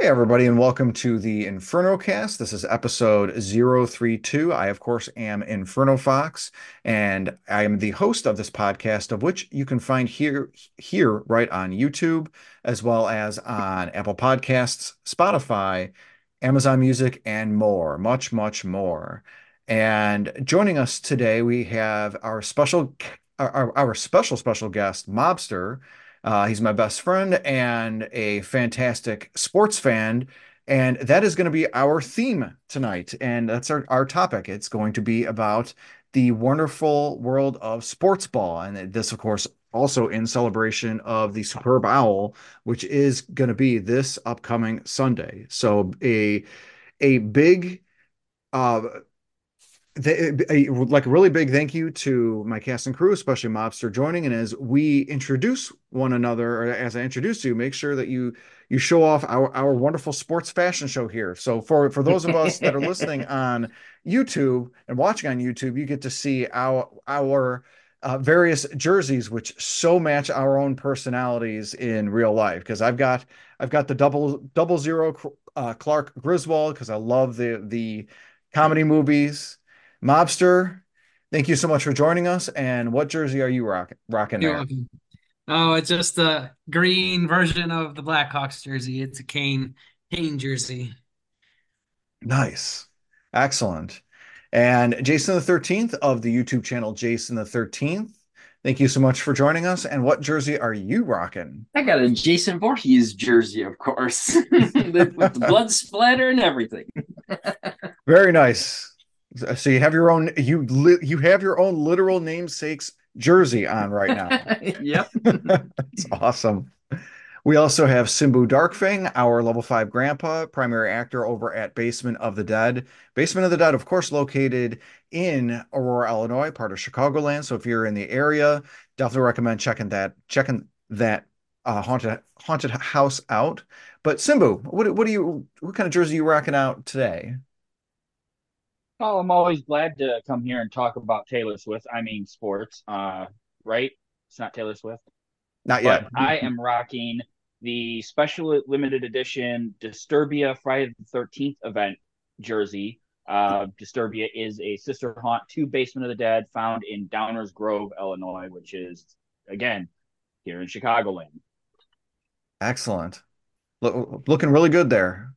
Hey, everybody, and welcome to the Inferno Cast. This is episode 032. I, of course, am Inferno Fox, and I am the host of this podcast, of which you can find here, here right on YouTube, as well as on Apple Podcasts, Spotify, Amazon Music, and more, much, much more. And joining us today, we have our special, our, our special, special guest, Mobster. Uh, he's my best friend and a fantastic sports fan. And that is going to be our theme tonight. And that's our, our topic. It's going to be about the wonderful world of sports ball. And this, of course, also in celebration of the Superb Owl, which is going to be this upcoming Sunday. So a a big uh the, a, like a really big thank you to my cast and crew, especially Mobster joining. And as we introduce one another, or as I introduce you, make sure that you you show off our our wonderful sports fashion show here. So for for those of us that are listening on YouTube and watching on YouTube, you get to see our our uh, various jerseys which so match our own personalities in real life. Because I've got I've got the double double zero uh, Clark Griswold because I love the the comedy movies. Mobster, thank you so much for joining us. And what jersey are you rock, rocking there? Oh, it's just a green version of the Blackhawks jersey. It's a Kane Kane jersey. Nice. Excellent. And Jason the 13th of the YouTube channel Jason the 13th. Thank you so much for joining us. And what jersey are you rocking? I got a Jason Voorhees jersey, of course, with the blood splatter and everything. Very nice. So you have your own you li- you have your own literal namesakes jersey on right now. yep. it's awesome. We also have Simbu Darkfang, our level five grandpa, primary actor over at Basement of the Dead. Basement of the Dead, of course, located in Aurora, Illinois, part of Chicagoland. So if you're in the area, definitely recommend checking that checking that uh, haunted haunted house out. But Simbu, what what do you what kind of jersey are you rocking out today? Oh, I'm always glad to come here and talk about Taylor Swift. I mean, sports. Uh, right? It's not Taylor Swift. Not yet. But I am rocking the special limited edition Disturbia Friday the Thirteenth event jersey. Uh, Disturbia is a sister haunt to Basement of the Dead, found in Downers Grove, Illinois, which is again here in Chicagoland. Excellent. Look, looking really good there.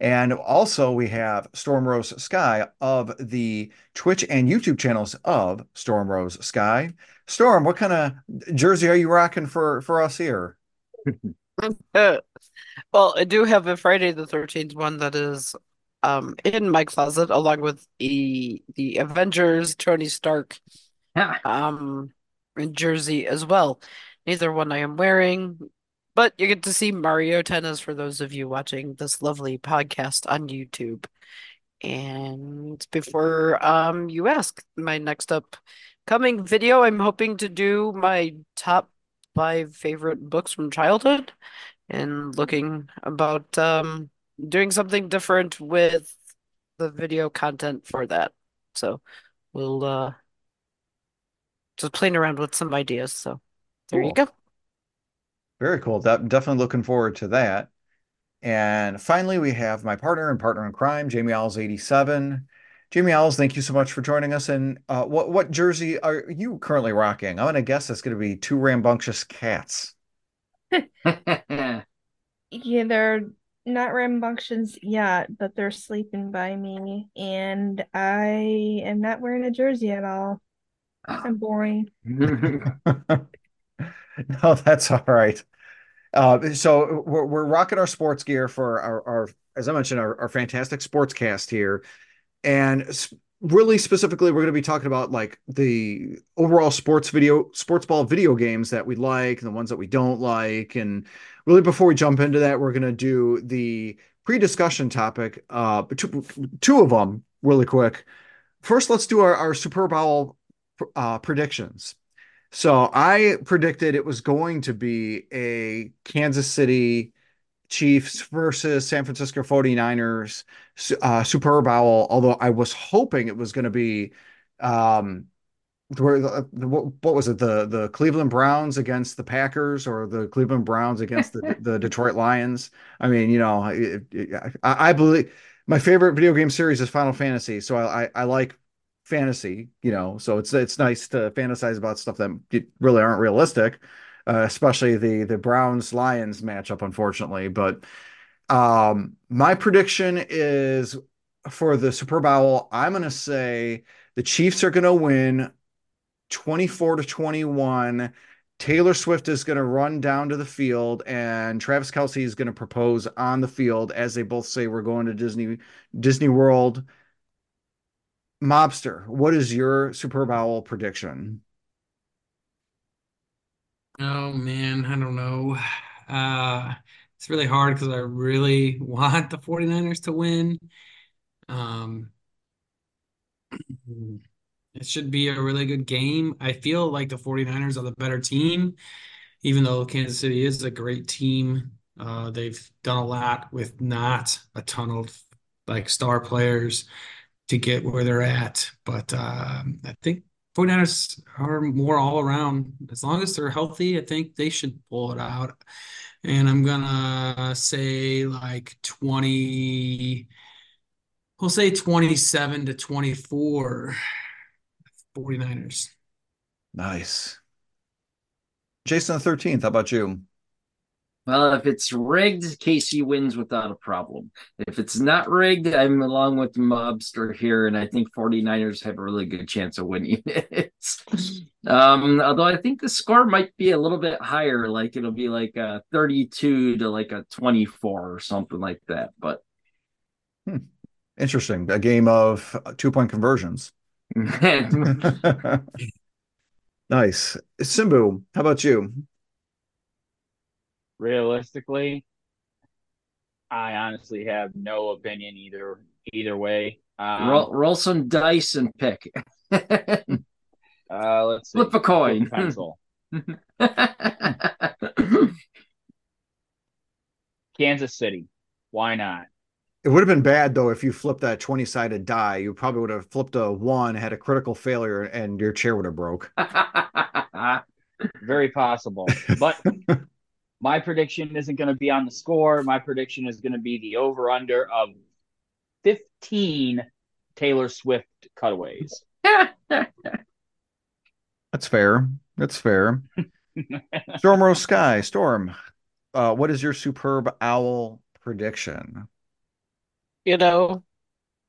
And also, we have Storm Rose Sky of the Twitch and YouTube channels of Storm Rose Sky. Storm, what kind of jersey are you rocking for for us here? well, I do have a Friday the 13th one that is um in my closet along with the the Avengers Tony Stark um jersey as well. Neither one I am wearing. But you get to see Mario Tennis for those of you watching this lovely podcast on YouTube. And before um you ask, my next upcoming video, I'm hoping to do my top five favorite books from childhood and looking about um doing something different with the video content for that. So we'll uh just playing around with some ideas. So there cool. you go. Very cool. That, definitely looking forward to that. And finally, we have my partner and partner in crime, Jamie Owls 87. Jamie Owls, thank you so much for joining us. And uh, what what jersey are you currently rocking? I'm going to guess it's going to be two rambunctious cats. yeah, they're not rambunctious yet, but they're sleeping by me, and I am not wearing a jersey at all. I'm boring. no, that's all right. Uh, so we're, we're rocking our sports gear for our, our as I mentioned, our, our fantastic sports cast here. And really specifically, we're going to be talking about like the overall sports video, sports ball video games that we like and the ones that we don't like. And really, before we jump into that, we're going to do the pre-discussion topic, uh, two, two of them really quick. First, let's do our, our Super Bowl uh, predictions. So I predicted it was going to be a Kansas City Chiefs versus San Francisco 49ers uh, Super Bowl, although I was hoping it was going to be um, where what was it the the Cleveland Browns against the Packers or the Cleveland Browns against the the Detroit Lions. I mean, you know, it, it, I, I, believe my favorite video game series is Final Fantasy, so I, I, I like fantasy, you know, so it's it's nice to fantasize about stuff that really aren't realistic, uh, especially the the Browns Lions matchup, unfortunately. But um, my prediction is for the Super Bowl. I'm going to say the Chiefs are going to win 24 to 21. Taylor Swift is going to run down to the field, and Travis Kelce is going to propose on the field as they both say we're going to Disney Disney World. Mobster, what is your Super Bowl prediction? Oh man, I don't know. Uh, it's really hard because I really want the 49ers to win. Um, it should be a really good game. I feel like the 49ers are the better team, even though Kansas City is a great team. Uh, they've done a lot with not a ton of like star players to get where they're at. But uh, I think 49ers are more all around. As long as they're healthy, I think they should pull it out. And I'm gonna say like 20, we'll say 27 to 24. 49ers. Nice. Jason the 13th, how about you? Well, if it's rigged, KC wins without a problem. If it's not rigged, I'm along with Mobster here, and I think 49ers have a really good chance of winning it. um, although I think the score might be a little bit higher, like it'll be like a 32 to like a 24 or something like that. But hmm. interesting. A game of two point conversions. nice. Simbu, how about you? Realistically, I honestly have no opinion either either way. Um, roll, roll some dice and pick. uh, let's flip a coin. Pencil. Kansas City. Why not? It would have been bad though if you flipped that 20 sided die. You probably would have flipped a one, had a critical failure, and your chair would have broke. Very possible. But my prediction isn't going to be on the score. My prediction is going to be the over under of 15 Taylor Swift cutaways. That's fair. That's fair. Storm Rose Sky, Storm, uh, what is your superb owl prediction? you know,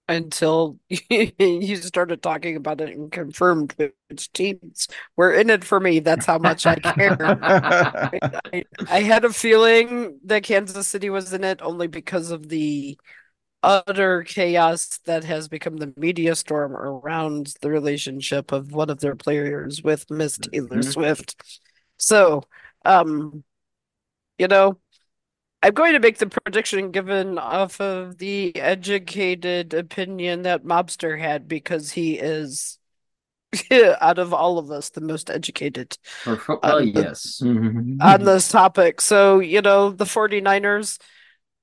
until you started talking about it and confirmed which teams were in it for me. That's how much I care. I, I, had a feeling that Kansas City was in it only because of the utter chaos that has become the media storm around the relationship of one of their players with Miss Taylor mm-hmm. Swift. So, um, you know, I'm going to make the prediction given off of the educated opinion that Mobster had because he is out of all of us the most educated. Well, yes. Mm-hmm. on this topic. So, you know, the 49ers,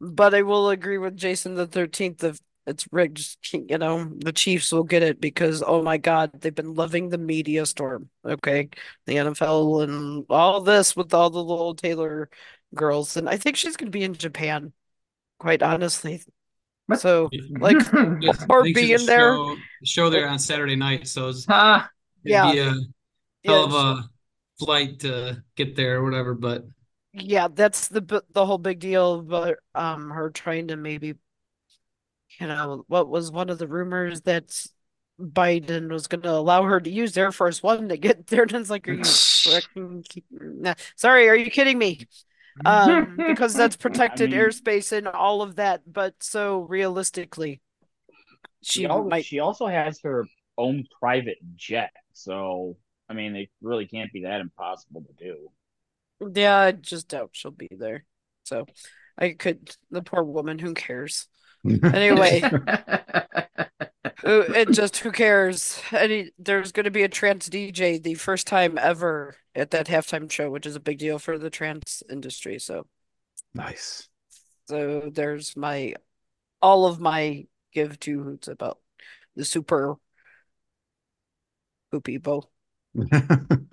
but I will agree with Jason the 13th of it's rigged, you know, the Chiefs will get it because oh my god, they've been loving the media storm. Okay. The NFL and all this with all the little Taylor girls, and I think she's going to be in Japan. Quite honestly, so like or being there show, show, there on Saturday night. So it's, ah, yeah, be a hell yeah, of a flight to get there or whatever. But yeah, that's the the whole big deal. But um, her trying to maybe, you know, what was one of the rumors that Biden was going to allow her to use Air Force One to get there. And it's like, are you Sorry, are you kidding me? Um, because that's protected I mean, airspace and all of that. But so realistically, she, she might. She also has her own private jet, so I mean, it really can't be that impossible to do. Yeah, I just doubt she'll be there. So I could. The poor woman. Who cares? anyway, Uh, it just who cares? Any there's going to be a trans DJ the first time ever at that halftime show, which is a big deal for the trans industry. So nice. So there's my all of my give to hoots about the super poopy bow.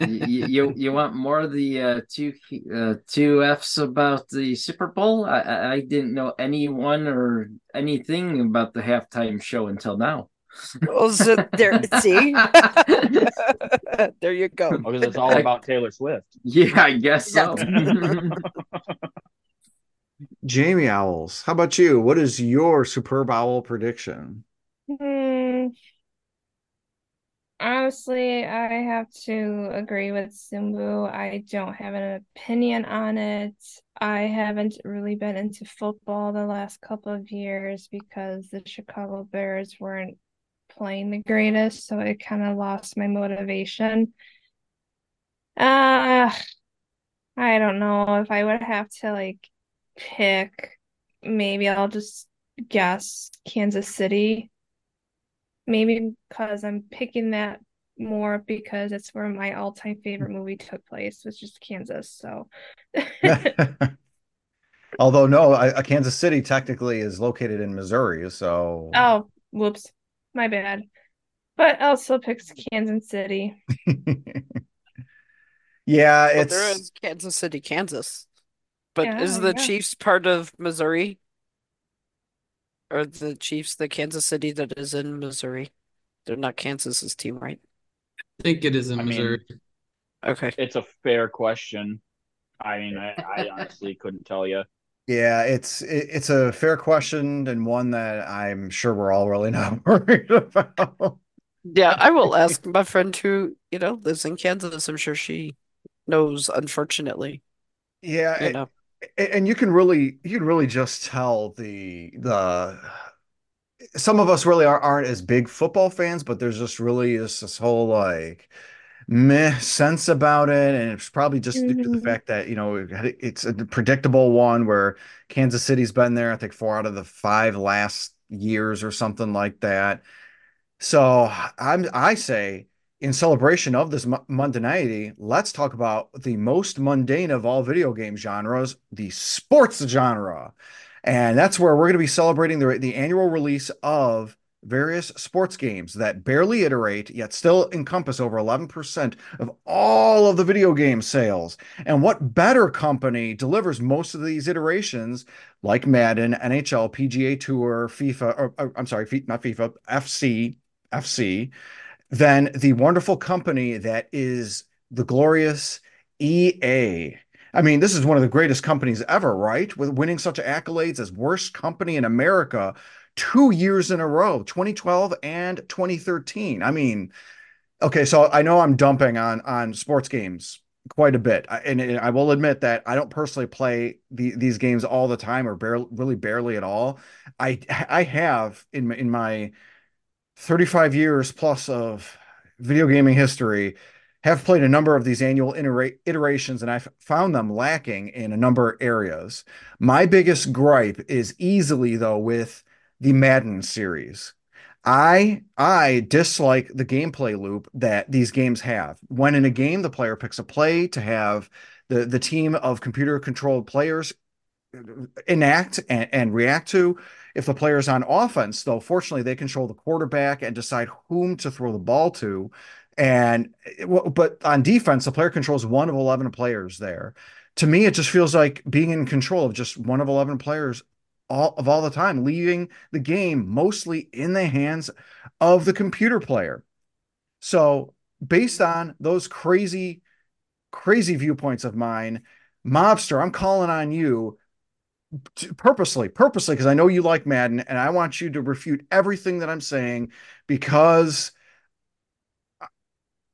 you, you you want more of the uh, two uh, two Fs about the Super Bowl? I I didn't know anyone or anything about the halftime show until now. Oh, so there, see, there you go. Because it's all about Taylor Swift. Yeah, I guess so. Jamie Owls, how about you? What is your superb owl prediction? Hmm. Honestly, I have to agree with Simbu. I don't have an opinion on it. I haven't really been into football the last couple of years because the Chicago Bears weren't playing the greatest, so it kind of lost my motivation. Uh, I don't know if I would have to like pick, maybe I'll just guess Kansas City. Maybe because I'm picking that more because it's where my all-time favorite movie took place, was just Kansas. So, although no, I, uh, Kansas City technically is located in Missouri, so oh, whoops, my bad. But also picks Kansas City. yeah, Well, it's they're in Kansas City, Kansas. But Yeah, is the you go. Chiefs part of Missouri? Or the Chiefs, the Kansas City that is in Missouri? They're not Kansas's team, right? I think it is in I mean- Missouri. Okay. It's a fair question. I mean, I, I honestly couldn't tell you. yeah, it's it, it's a fair question and one that I'm sure we're all really not worried about. Yeah, I will ask my friend who, you know, lives in Kansas. I'm sure she knows, unfortunately, Yeah, you it- know. A- and you can really you can really just tell the the some of us really are, aren't as big football fans but there's just really this, this whole like meh sense about it and it's probably just due to the Mhm. fact that you know it's a predictable one where Kansas City's been there I think four out of the five last years or something like that so I'm I say in celebration of this mu- mundanity, let's talk about the most mundane of all video game genres, the sports genre. And that's where we're going to be celebrating the, the annual release of various sports games that barely iterate, yet still encompass over 11% of all of the video game sales. And what better company delivers most of these iterations, like Madden, NHL, PGA Tour, FIFA, or, or I'm sorry, not FIFA, FC, FC, than the wonderful company that is the glorious EA. I mean, this is one of the greatest companies ever, right? With winning such accolades as worst company in America two years in a row, 2012 and 2013. I mean, okay, so I know I'm dumping on on sports games quite a bit, and, and I will admit that I don't personally play the, these games all the time or barely, really barely at all. I I have in in my 35 years plus of video gaming history have played a number of these annual itera- iterations and I've found them lacking in a number of areas. My biggest gripe is easily though with the Madden series. I I dislike the gameplay loop that these games have. When in a game the player picks a play to have the the team of computer controlled players uh, enact and, and react to. If the player's on offense, though, fortunately they control the quarterback and decide whom to throw the ball to. And eh, but on defense, the player controls one of 11 players there. To me, it just feels like being in control of just one of 11 players all of all the time, leaving the game mostly in the hands of the computer player. So, based on those crazy, crazy viewpoints of mine, Mobster, I'm calling on you purposely, purposely, because I know you like Madden, and I want you to refute everything that I'm saying because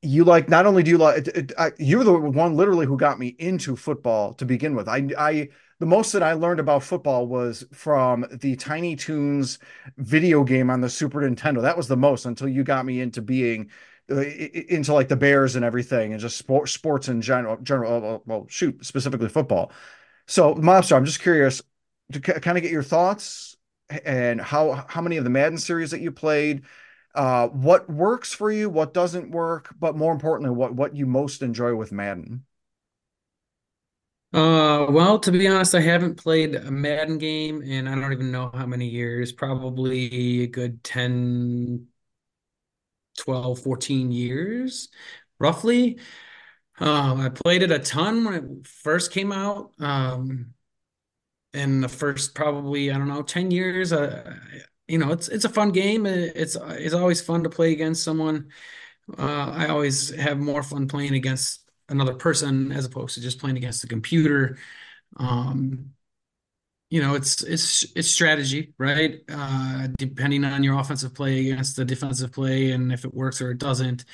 you like not only do you like it, it, I, you're the one literally who got me into football to begin with. I I the most that I learned about football was from the Tiny Toons video game on the Super Nintendo. That was the most until you got me into being uh, into like the Bears and everything and just sport, sports in general general well shoot specifically football. So Mobster, I'm just curious to kind of get your thoughts and how how many of the Madden series that you played uh, what works for you, what doesn't work, but more importantly, what what you most enjoy with Madden. Uh, well, to be honest, I haven't played a Madden game in I don't even know how many years, probably a good 10, 12, 14 years, roughly. Um, I played it a ton when it first came out. Um, in the first probably I don't know 10 years. Uh, you know, it's it's a fun game. It's it's always fun to play against someone. Uh, I always have more fun playing against another person as opposed to just playing against the computer. Um, you know, it's it's it's strategy, right? Uh, depending on your offensive play against the defensive play, and if it works or it doesn't.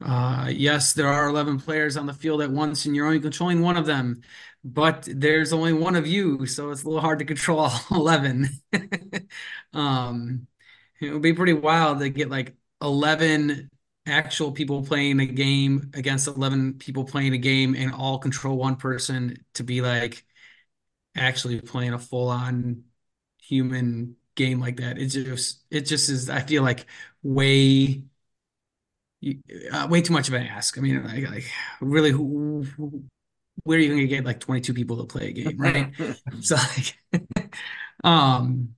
Uh, yes, there are 11 players on the field at once, and you're only controlling one of them, but there's only one of you, so it's a little hard to control all 11. um, it would be pretty wild to get like 11 actual people playing a game against 11 people playing a game and all control one person to be like actually playing a full-on human game like that. It just it just is I feel like way uh, way too much of an ask. I mean, like, like really, who, who, where are you going to get like 22 people to play a game, right? so like, um,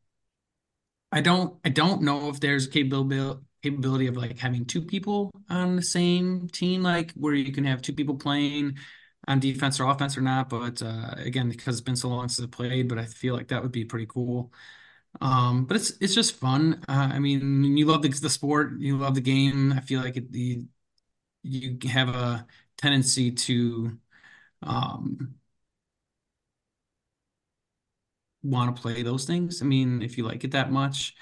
I don't, I don't know if there's capability capability of like having two people on the same team, like where you can have two people playing on defense or offense or not. But uh, again, because it's been so long since I played, but I feel like that would be pretty cool. Um, but it's it's just fun. Uh, I mean, you love the, the sport, you love the game. I feel like it, the you have a tendency to um, want to play those things. I mean, if you like it that much,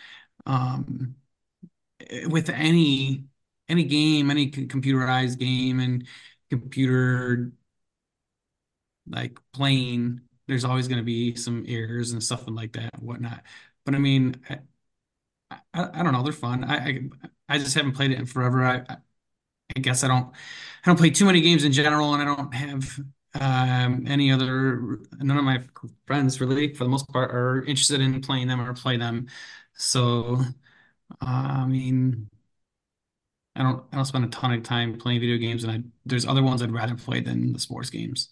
um, with any any game, any computerized game and computer like playing, there's always going to be some errors and stuff like that and whatnot. But I mean, I, I, I don't know. They're fun. I, I, I just haven't played it in forever. I I guess I don't I don't play too many games in general, and I don't have um, any other. None of my friends really, for the most part, are interested in playing them or play them. So, uh, I mean, I don't I don't spend a ton of time playing video games, and I, there's other ones I'd rather play than the sports games.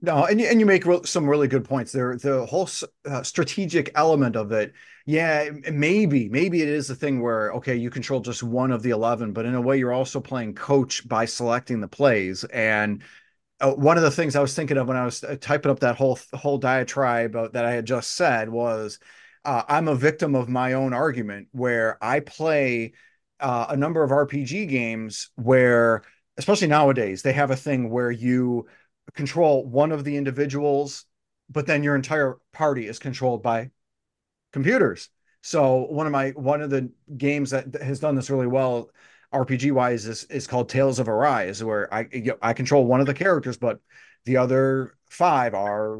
No, and you, and you make re some really good points there. The whole uh, strategic element of it, yeah, maybe maybe it is the thing where okay, you control just one of the eleven, but in a way, you're also playing coach by selecting the plays. And uh, one of the things I was thinking of when I was uh, typing up that whole whole diatribe that I had just said was, uh, I'm a victim of my own argument where I play uh, a number of RPG games where, especially nowadays, they have a thing where you control one of the individuals, but then your entire party is controlled by computers. So one of my one of the games that has done this really well, RPG wise, is is called Tales of Arise, where I you know, I control one of the characters, but the other five are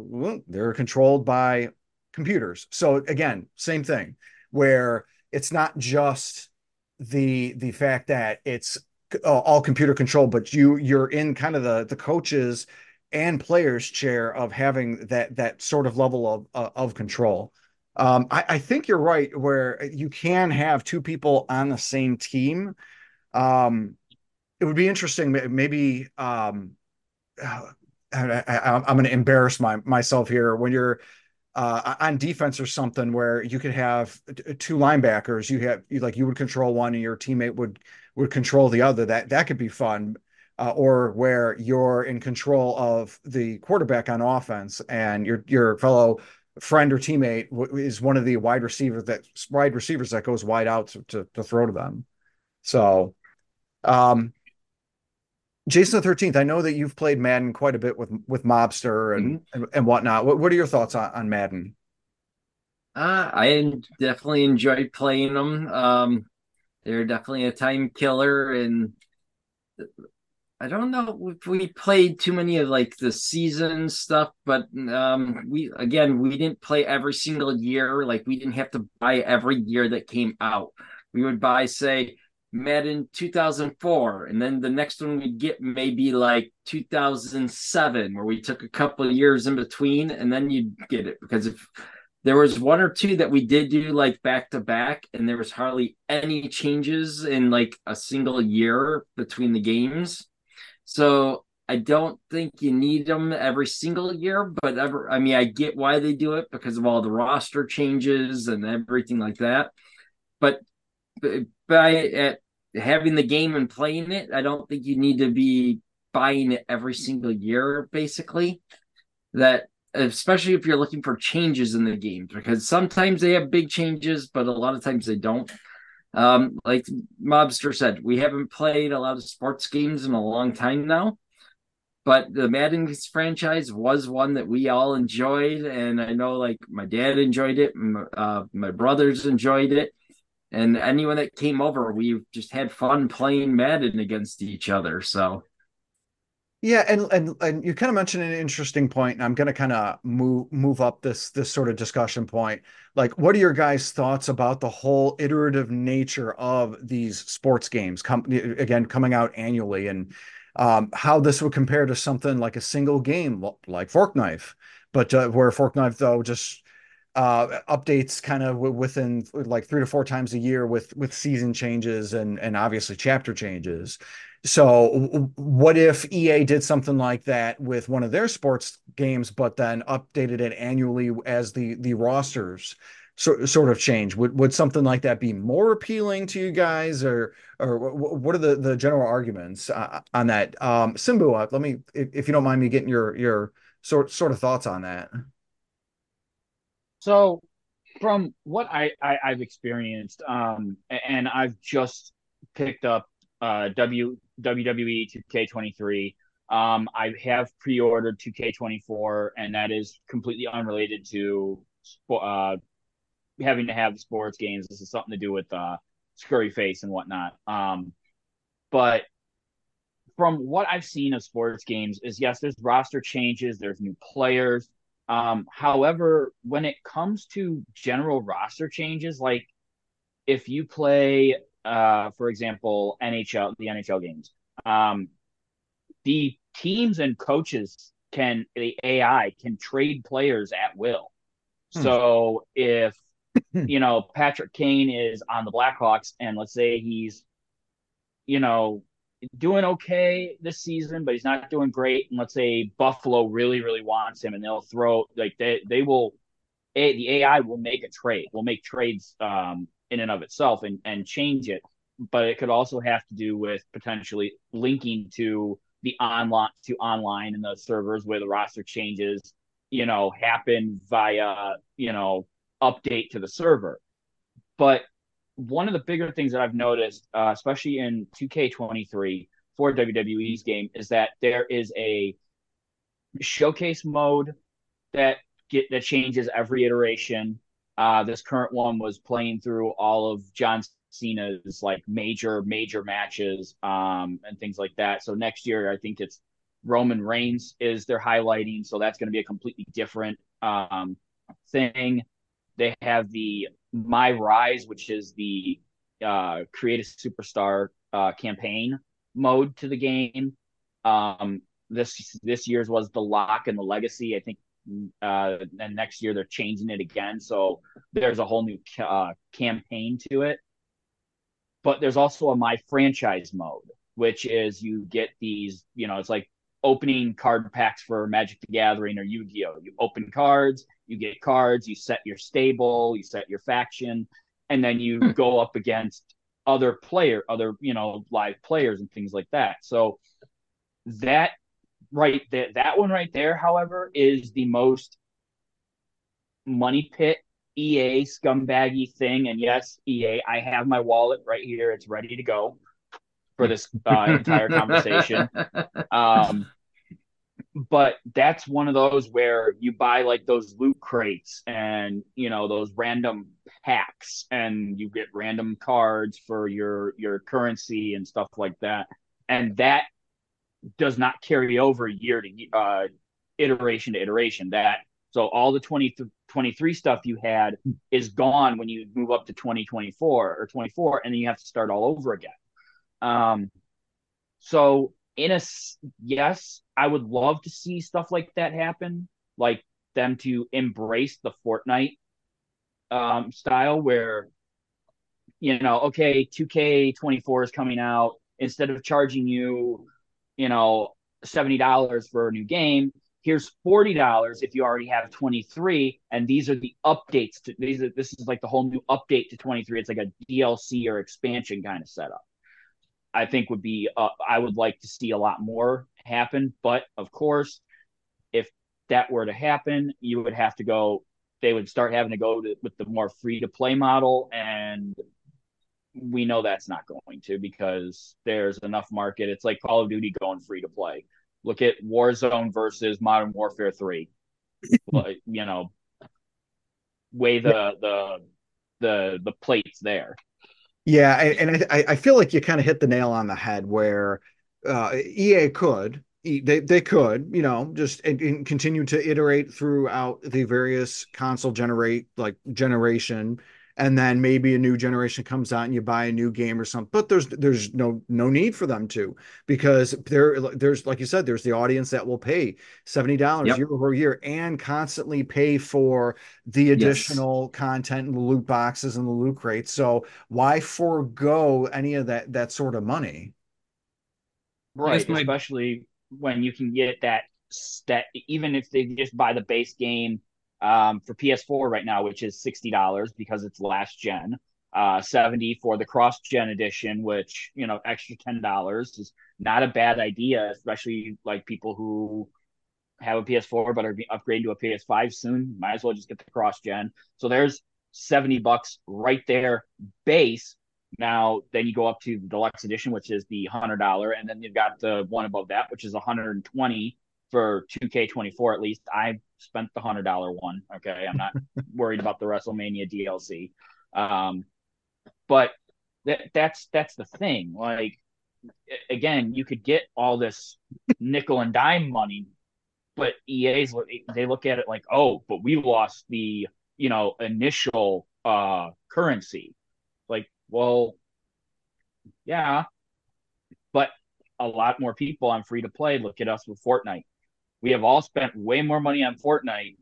they're controlled by computers. So again, same thing, where it's not just the the fact that it's uh, all computer controlled, but you you're in kind of the the coaches and players chair of having that that sort of level of uh, of control. Um, I, I, think you're right where you can have two people on the same team. Um, it would be interesting, maybe. Um, I, am going to embarrass my, myself here when you're uh, on defense or something where you could have two linebackers. You have you like you would control one and your teammate would would control the other. That that could be fun uh, or where you're in control of the quarterback on offense and your your fellow friend or teammate is one of the wide receivers that wide receivers that goes wide out to, to, to throw to them. So, um, Jason the 13th, I know that you've played Madden quite a bit with with Mobster and mm-hmm. and, and, whatnot. What, what are your thoughts on, on Madden? Uh, I definitely enjoyed playing them. Um, they're definitely a time killer, and I don't know if we played too many of like the season stuff, but um we again we didn't play every single year. Like we didn't have to buy every year that came out. We would buy, say, Madden 2004, and then the next one we'd get maybe like 2007, where we took a couple of years in between, and then you'd get it. Because if there was one or two that we did do like back to back, and there was hardly any changes in like a single year between the games so I don't think you need them every single year, but ever, I mean, I get why they do it because of all the roster changes and everything like that. But by at having the game and playing it. I don't think you need to be buying it every single year, basically. That especially if you're looking for changes in the games, because sometimes they have big changes, but a lot of times they don't. Um, like Mobster said, we haven't played a lot of sports games in a long time now. But the Madden franchise was one that we all enjoyed, and I know like my dad enjoyed it, uh, my brothers enjoyed it, and anyone that came over, we just had fun playing Madden against each other. So yeah, and and and you kind of mentioned an interesting point, and I'm going to kind of move move up this this sort of discussion point. Like, what are your guys' thoughts about the whole iterative nature of these sports games? Come again, coming out annually, and um, how this would compare to something like a single game like Fork Knife, but uh, where Fork Knife though just uh, updates kind of within like three to four times a year with with season changes and and obviously chapter changes. So what if EA did something like that with one of their sports games, but then updated it annually as the the rosters so, sort of change? Would would something like that be more appealing to you guys, or or what are the the general arguments uh, on that? Um, Simbu, let me if, if you don't mind me getting your your sort sort of thoughts on that. So, from what I, I have experienced, um, and I've just picked up uh W WWE 2K23. Um, I have pre-ordered 2K24, and that is completely unrelated to uh having to have sports games. This is something to do with uh scurry face and whatnot. Um, but from what I've seen of sports games, is yes, there's roster changes, there's new players, um, however, when it comes to general roster changes, like if you play, uh, for example, NHL, the NHL games, um, the teams and coaches can, the AI can trade players at will. Hmm. So if, you know, Patrick Kane is on the Blackhawks and let's say he's, you know, doing okay this season, but he's not doing great. And let's say Buffalo really, really wants him, and they'll throw like they they will. A, the AI will make a trade. Will make trades um, in and of itself and and change it, but it could also have to do with potentially linking to the online to online and the servers where the roster changes, you know, happen via you know update to the server. But one of the bigger things that I've noticed, uh, especially in 2K23 for WWE's game, is that there is a showcase mode that get that changes every iteration. Uh, this current one was playing through all of John Cena's like major major matches um, and things like that. So next year, I think it's Roman Reigns is they're highlighting, so that's going to be a completely different um, thing. They have the my Rise, which is the uh, create a superstar uh, campaign mode to the game. Um, this this year's was the lock and the legacy. I think, uh, and next year they're changing it again. So there's a whole new uh, campaign to it. But there's also a my franchise mode, which is you get these. You know, it's like opening card packs for Magic the Gathering or Yu Gi Oh. You open cards, you get cards, you set your stable, you set your faction, and then you hmm. go up against other player, other you know live players and things like that. So that right that that one right there, however, is the most money pit EA scumbaggy thing. And yes, EA, I have my wallet right here; it's ready to go for this uh, entire conversation. Um, but that's one of those where you buy like those loot crates and you know those random packs and you get random cards for your your currency and stuff like that. And that does not carry over year to uh iteration to iteration. That so all the 20 23 stuff you had is gone when you move up to 2024 or 24 and then you have to start all over again. Um so in a yes, I would love to see stuff like that happen, like them to embrace the Fortnite um, style where you know, okay, 2K24 is coming out. Instead of charging you, you know, $70 for a new game, here's $40 if you already have 23 and these are the updates to these are this is like the whole new update to 23 it's like a dlc or expansion kind of setup I think would be uh, I would like to see a lot more happen. But of course, if that were to happen, you would have to go. They would start having to go to, with the more free to play model, and we know that's not going to because there's enough market. It's like Call of Duty going free to play. Look at Warzone versus Modern Warfare Three. you know, weigh the the the the plates there. Yeah, and I I feel like you kind of hit the nail on the head where uh, EA could they they could you know just and, and continue to iterate throughout the various console generate like generation and then maybe a new generation comes out and you buy a new game or something but there's there's no no need for them to because there there's like you said there's the audience that will pay $70 yep. year over year and constantly pay for the additional yes. content and the loot boxes and the loot crates so why forego any of that that sort of money right especially when you can get that that even if they just buy the base game um, for PS4 right now, which is sixty dollars because it's last gen. Uh, seventy for the cross gen edition, which you know extra ten dollars is not a bad idea, especially like people who have a PS4 but are upgrading to a PS5 soon. Might as well just get the cross gen. So there's seventy bucks right there base. Now then you go up to the deluxe edition, which is the hundred dollar, and then you've got the one above that, which is 120 for 2K24 at least. I spent the hundred dollar one. Okay, I'm not worried about the WrestleMania DLC. Um, but that that's that's the thing. Like again, you could get all this nickel and dime money, but EA's they look at it like, oh, but we lost the you know initial uh currency. Like, well, yeah, but a lot more people on free to play. Look at us with Fortnite we have all spent way more money on Fortnite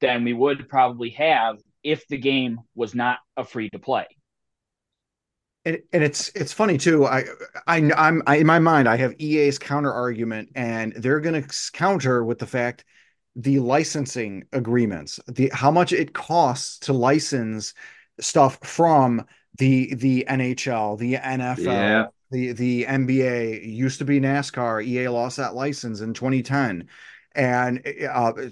than we would probably have if the game was not a free to play. And, and it's it's funny too. I I I'm I, in my mind I have EA's counter argument, and they're going to counter with the fact the licensing agreements, the how much it costs to license stuff from the the NHL, the NFL, yeah the the NBA used to be NASCAR. EA lost that license in 2010, and eh, eh, uh, eh,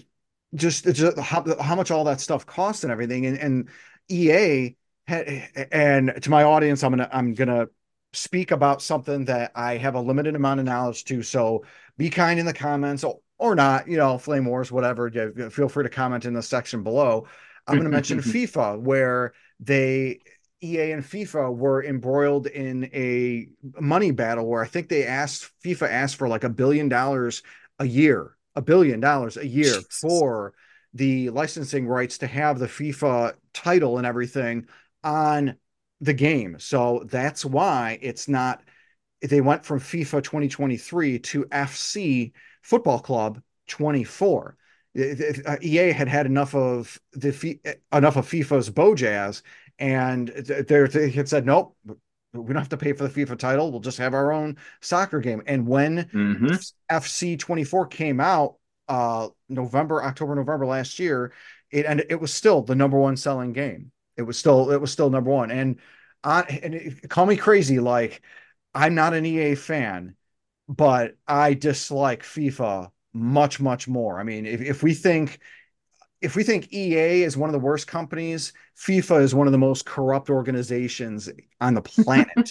just, just uh, how, how much all that stuff costs and everything. And, and EA had, and to my audience, I'm gonna I'm gonna speak about something that I have a limited amount of knowledge to. So be kind in the comments or, or not. You know, flame wars, whatever. Feel free to comment in the section below. I'm going to mention FIFA, where they EA and FIFA were embroiled in a money battle where I think they asked FIFA asked for like a billion dollars a year, a billion dollars a year Jesus. for the licensing rights to have the FIFA title and everything on the game. So that's why it's not they went from FIFA 2023 to FC Football Club 24. Uh, EA had had enough of the enough of FIFA's Bojazz and they had said, nope, we don't have to pay for the FIFA title. We'll just have our own soccer game. And when mm-hmm. FC 24 came out, uh, November, October, November last year, it and it was still the number one selling game. It was still it was still number one. And on and it, call me crazy, like I'm not an EA fan, but I dislike FIFA much much more. I mean, if if we think if we think EA is one of the worst companies, FIFA is one of the most corrupt organizations on the planet.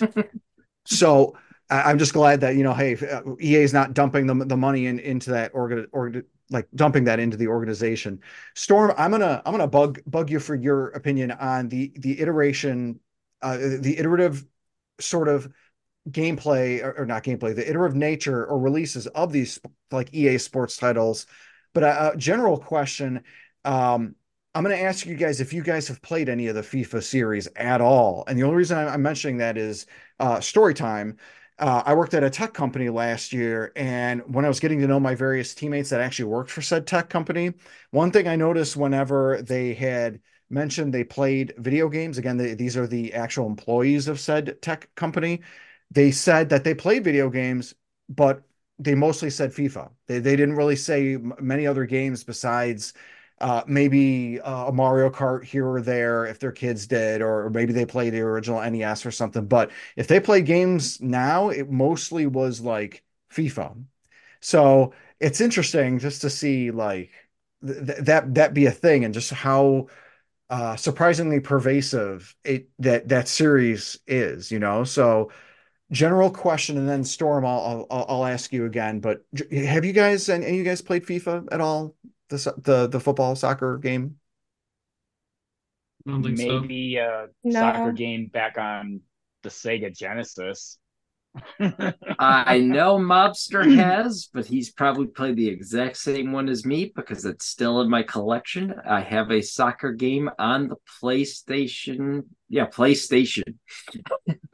so I'm just glad that you know, hey, uh, EA is not dumping the, the money in, into that organ or like dumping that into the organization. Storm, I'm gonna I'm gonna bug bug you for your opinion on the the iteration, uh, the iterative sort of gameplay or, or, not gameplay, the iterative nature or releases of these like EA sports titles. But a, a general question um, I'm going to ask you guys if you guys have played any of the FIFA series at all. And the only reason I'm mentioning that is uh, story time. Uh, I worked at a tech company last year, and when I was getting to know my various teammates that actually worked for said tech company, one thing I noticed whenever they had mentioned they played video games, again, they, these are the actual employees of said tech company, they said that they played video games, but they mostly said FIFA. They, they didn't really say many other games besides uh, maybe uh, a Mario Kart here or there if their kids did, or maybe they played the original NES or something. But if they play games now, it mostly was like FIFA. So it's interesting just to see like th that that be a thing and just how uh, surprisingly pervasive it that that series is, you know. So general question, and then Storm, I'll I'll, I'll ask you again. But have you guys and you guys played FIFA at all? The the the football soccer game. I don't think so. Maybe a No. soccer game back on the Sega Genesis. I know Mobster has, but he's probably played the exact same one as me because it's still in my collection. I have a soccer game on the PlayStation. Yeah, PlayStation.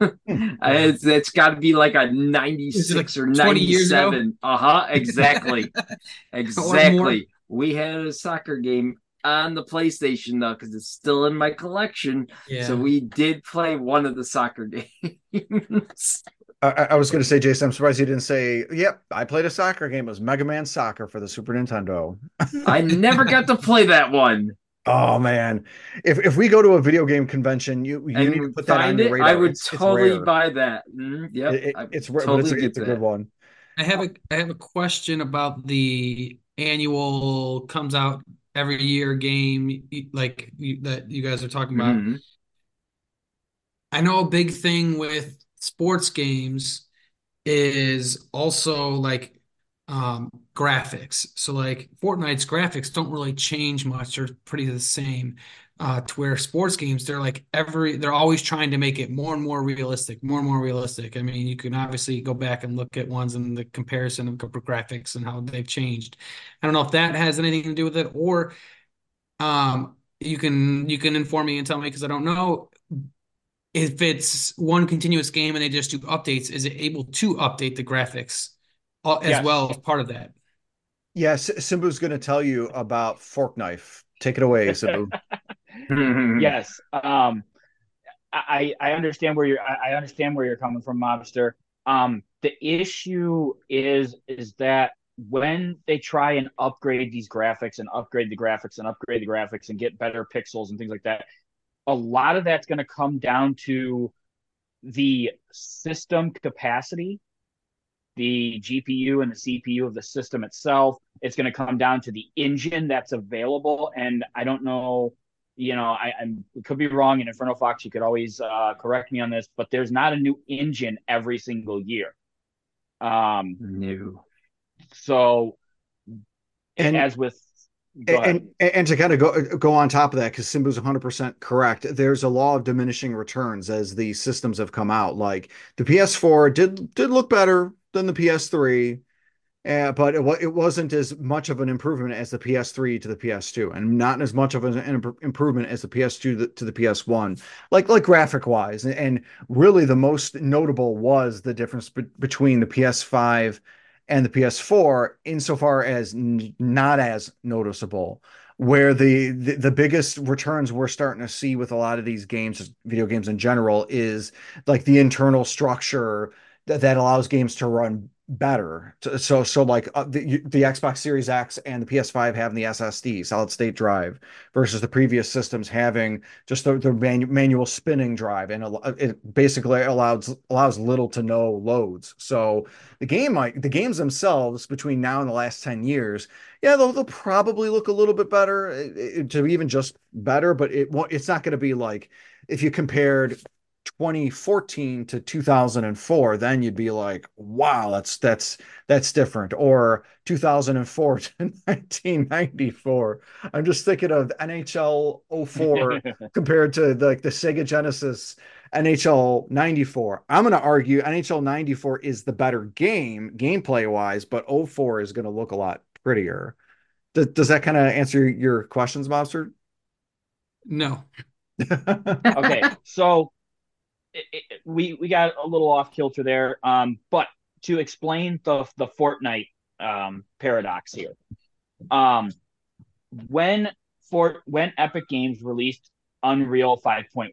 it's, it's got to be like a 96 or 20 years ago? 97. Uh huh, exactly. exactly. We had a soccer game on the PlayStation though because it's still in my collection. Yeah. So we did play one of the soccer games. I, I was going to say, Jason, I'm surprised you didn't say, "Yep, I played a soccer game. It was Mega Man Soccer for the Super Nintendo." I never got to play that one. Oh man, if if we go to a video game convention, you you and need to put that on find your it, radar. I would It's- it's totally rare. buy that. Mm, yep, It- it- it's totally it's a, it's a good that. one. I have a I have a question about the annual comes out every year game like you, that you guys are talking about. Mhm. I know a big thing with sports games is also like um graphics. So like Fortnite's graphics don't really change much. They're pretty the same. Uh, to where sports games, they're like every they're always trying to make it more and more realistic, more and more realistic. I mean, you can obviously go back and look at ones and the comparison of graphics and how they've changed. I don't know if that has anything to do with it, or um, you can you can inform me and tell me because I don't know if it's one continuous game and they just do updates. Is it able to update the graphics uh, as Yes. well as part of that? Yes, Simbu's going to tell you about Fork Knife. Take it away, Simbu. Mhm. yes. Um, I I understand where you're I understand where you're coming from, Mobster. Um, the issue is is that when they try and upgrade these graphics and upgrade the graphics and upgrade the graphics and get better pixels and things like that, a lot of that's going to come down to the system capacity, the GPU and the CPU of the system itself. It's going to come down to the engine that's available, and I don't know you know, I, I'm could be wrong. And Inferno Fox, you could always uh, correct me on this, but there's not a new engine every single year. Um, No. so And- as with. And, and and to kind of go go on top of that, because Simbu's 100% correct. There's a law of diminishing returns as the systems have come out. Like the PS4 did did look better than the PS3, uh, but it, it wasn't as much of an improvement as the PS3 to the PS2, and not as much of an imp- improvement as the PS2 to the, to the PS1. Like like graphic wise, and, and really the most notable was the difference be- between the PS5 and the PS4 insofar as n- not as noticeable. Where the, the the biggest returns we're starting to see with a lot of these games, video games in general, is like the internal structure that, that allows games to run better. So so, like uh, the the Xbox Series X and the PS5 having the SSD solid state drive versus the previous systems having just the, the manu- manual spinning drive and it basically allows allows little to no loads. So the game might the games themselves between now and the last 10 years yeah they'll, they'll probably look a little bit better eh, eh, to even just better but it won't it's not going to be like if you compared 2014 to 2004 then you'd be like wow that's that's that's different or 2004 to 1994 i'm just thinking of nhl 04 compared to like the Sega Genesis NHL 94. I'm going to argue NHL 94 is the better game gameplay wise, but 04 is going to look a lot prettier. Does, does that kind of answer your questions, Mobster? No. okay, so we we got a little off kilter there. Um, but to explain the the Fortnite um, paradox here, um, when for when Epic Games released Unreal 5.1,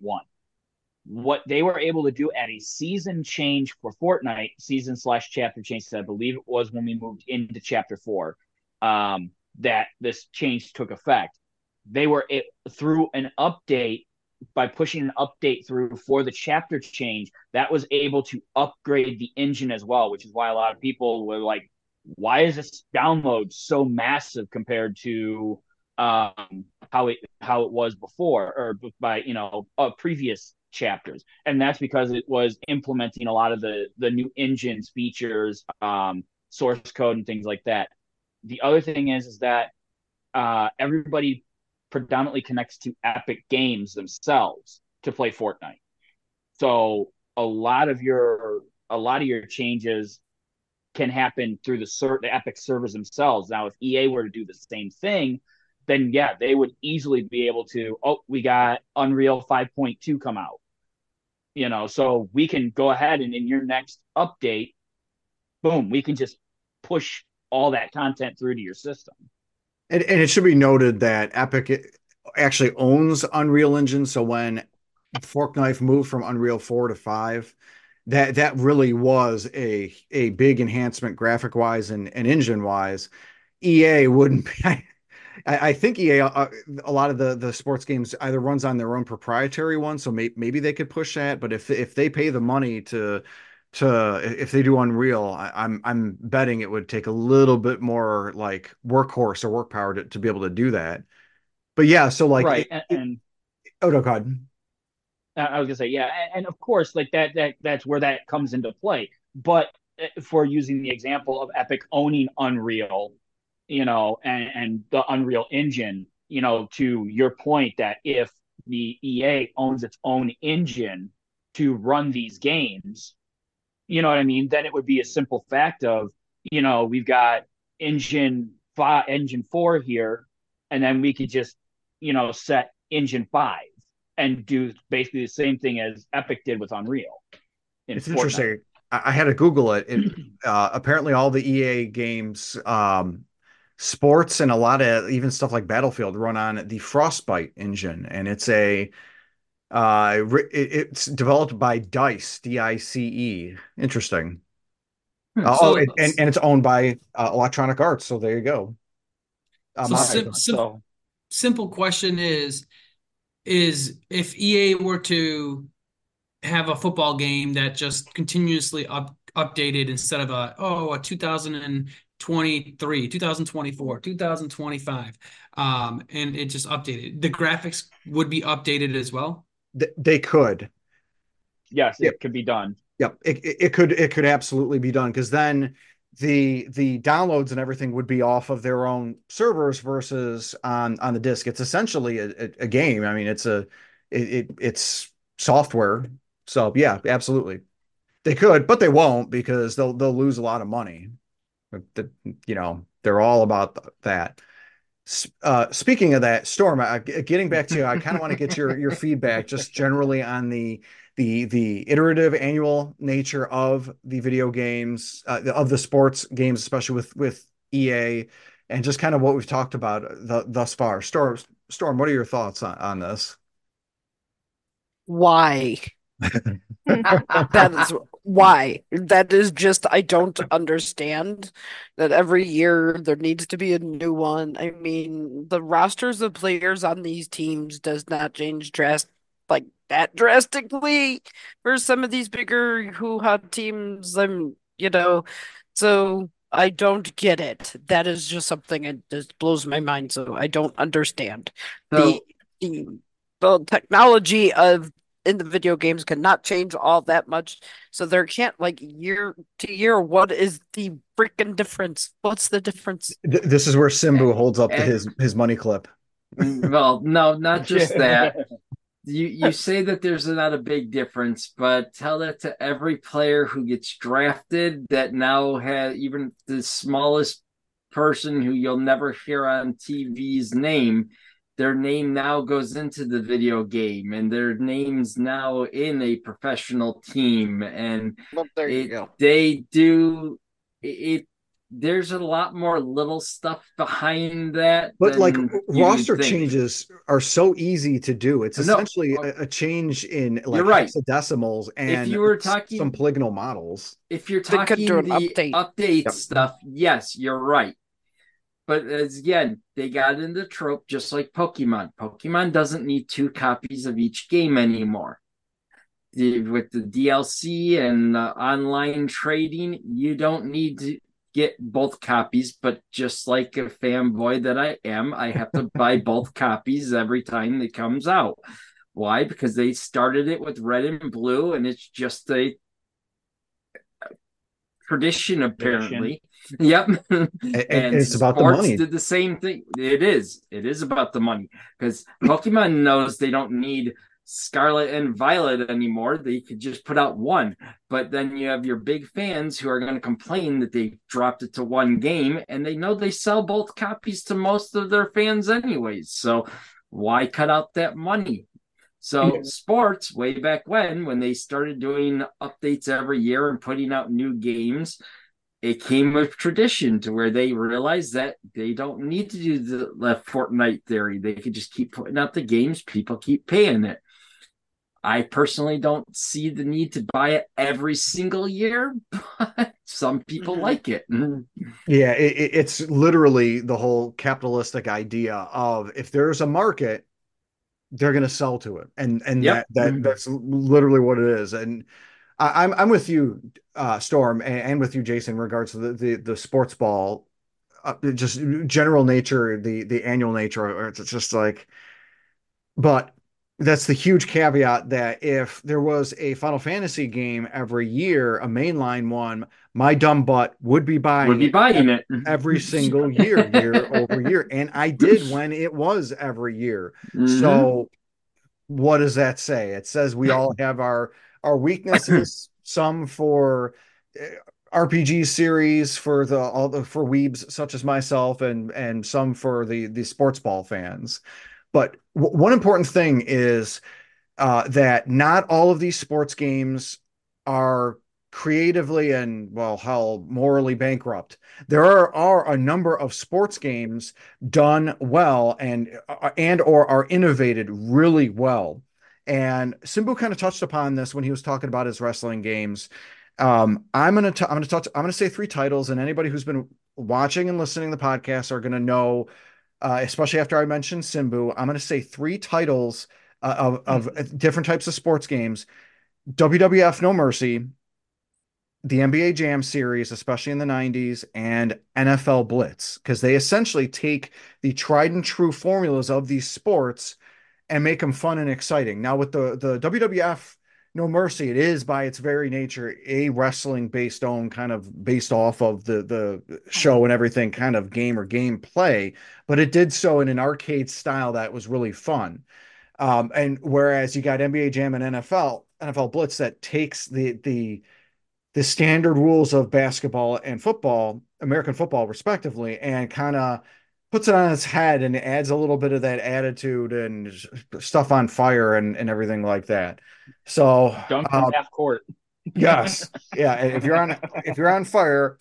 what they were able to do at a season change for Fortnite, season slash chapter change, I believe it was when we moved into chapter four, um, that this change took effect. they were it, through an update by pushing an update through for the chapter change that was able to upgrade the engine as well which is why a lot of people were like why is this download so massive compared to um, how it how it was before or by you know uh, previous chapters? And that's because it was implementing a lot of the the new engines features um, source code and things like that. The other thing is is that uh, everybody predominantly connects to epic games themselves to play fortnite so a lot of your a lot of your changes can happen through the, ser- the epic servers themselves now if ea were to do the same thing then yeah, they would easily be able to, oh, we got Unreal 5.2 come out. You know, so we can go ahead and in your next update, boom, we can just push all that content through to your system. And, and it should be noted that Epic actually owns Unreal Engine. So when Fork Knife moved from Unreal 4 to 5, that that really was a a big enhancement graphic wise and, and engine wise. EA wouldn't be I, I think EA, uh, a lot of the the sports games either runs on their own proprietary one, so may, maybe they could push that. But if if they pay the money to to if they do Unreal, I, I'm I'm betting it would take a little bit more like workhorse or work power to, to be able to do that. But yeah, so like right, it, and, and oh no, God. I was gonna say yeah, and of course, like that that that's where that comes into play. But uh, for using the example of Epic owning Unreal, you know, and, and the Unreal Engine, you know, to your point that if the EA owns its own engine to run these games, you know what I mean? Then it would be a simple fact of, you know, we've got engine five, engine four here, and then we could just, you know, set engine five and do basically the same thing as Epic did with Unreal. In it's Fortnite. interesting. I had to Google it. it uh, apparently, all the EA games um, sports and a lot of even stuff like Battlefield run on the Frostbite engine, and it's a uh, it's developed by Dice, D-I-C-E. Interesting. Hmm, uh, so, oh, it, and and it's owned by uh, Electronic Arts. So there you go. Um, so sim- sim- simple question is is if EA were to have a football game that just continuously up updated instead of a oh a 2000 and 23, 2024, 2025. Um, and it just updated. The graphics would be updated as well. They could. Yes, it yep. could be done. Yep. It, it could it could absolutely be done because then the the downloads and everything would be off of their own servers versus on on the disk. It's essentially a, a game. I mean, it's a it, it it's software. So yeah, absolutely. They could, but they won't because they'll they'll lose a lot of money that you know they're all about that. Uh, speaking of that, Storm, uh, getting back to you, I kind of want to get your your feedback just generally on the the the iterative annual nature of the video games uh, of the sports games, especially with with EA, and just kind of what we've talked about the, thus far. Storm, Storm, what are your thoughts on, on this? Why? that is why. That is just I don't understand that every year there needs to be a new one. I mean, the rosters of players on these teams does not change drastic like that drastically for some of these bigger who hot teams. I'm you know, so I don't get it. That is just something that just blows my mind. So I don't understand the the the technology of in the video games cannot change all that much. So there can't like year to year. What is the freaking difference? What's the difference? This is where Simbu holds up and, his his money clip. Mm, well, no, not just that. You you say that there's not a big difference, but tell that to every player who gets drafted that now has even the smallest person who you'll never hear on TV's name their name now goes into the video game and their names now in a professional team and well, there it, you go. they do it, it, there's a lot more little stuff behind that but like roster changes are so easy to do it's essentially no, a, a, change in like you're right. decimals and if you were talking some polygonal models if you're talking the update, update yep. stuff yes you're right but as again, they got in the trope just like Pokemon. Pokemon doesn't need two copies of each game anymore. With the DLC and uh, online trading, you don't need to get both copies. But just like a fanboy that I am, I have to buy both copies every time it comes out. Why? Because they started it with red and blue, and it's just a tradition apparently. Yep. and it's about the money. Did the same thing. It is. It is about the money because Pokemon knows they don't need Scarlet and Violet anymore. They could just put out one. But then you have your big fans who are going to complain that they dropped it to one game and they know they sell both copies to most of their fans anyways. So why cut out that money? So sports way back when when they started doing updates every year and putting out new games, came with tradition to where they realized that they don't need to do the, the Fortnite theory. They could just keep putting out the games, people keep paying it. I personally don't see the need to buy it every single year, but some people mm-hmm. like it. Yeah, it, it's literally the whole capitalistic idea of if there's a market, they're going to sell to it, and and yep. that that mm-hmm. that's literally what it is. And I, am I'm, I'm with you, uh, Storm, and, and, with you, Jason, in regards to the the, the sports ball, uh, just general nature, the the annual nature. It's just like, but that's the huge caveat that if there was a Final Fantasy game every year, a mainline one, my dumb butt would be buying would be buying it, it. every single year, year over year, and I did when it was every year. Mm-hmm. So, what does that say? It says we all have our our weaknesses. some for eh, RPG series for the all the for weebs such as myself, and and some for the the sports ball fans. But w- one important thing is uh, that not all of these sports games are creatively and well hell morally bankrupt there are, are a number of sports games done well and uh, and or are innovated really well and simbu kind of touched upon this when he was talking about his wrestling games um, i'm gonna t- i'm gonna touch i'm gonna say three titles and anybody who's been watching and listening to the podcast are gonna know uh, especially after I mentioned Simbu. I'm going to say three titles uh, of, of mm-hmm. different types of sports games WWF No Mercy, the NBA Jam series, especially in the 90s, and NFL Blitz, because they essentially take the tried and true formulas of these sports and make them fun and exciting. Now, with the, the WWF no Mercy, it is by its very nature a wrestling based on kind of based off of the the show and everything kind of game or game play, but it did so in an arcade style that was really fun. Um, and whereas you got NBA Jam and NFL NFL Blitz that takes the the the standard rules of basketball and football, American football respectively, and kind of puts it on its head and adds a little bit of that attitude and stuff on fire and, and everything like that. So don't um, half court. yes. Yeah. If you're on if you're on fire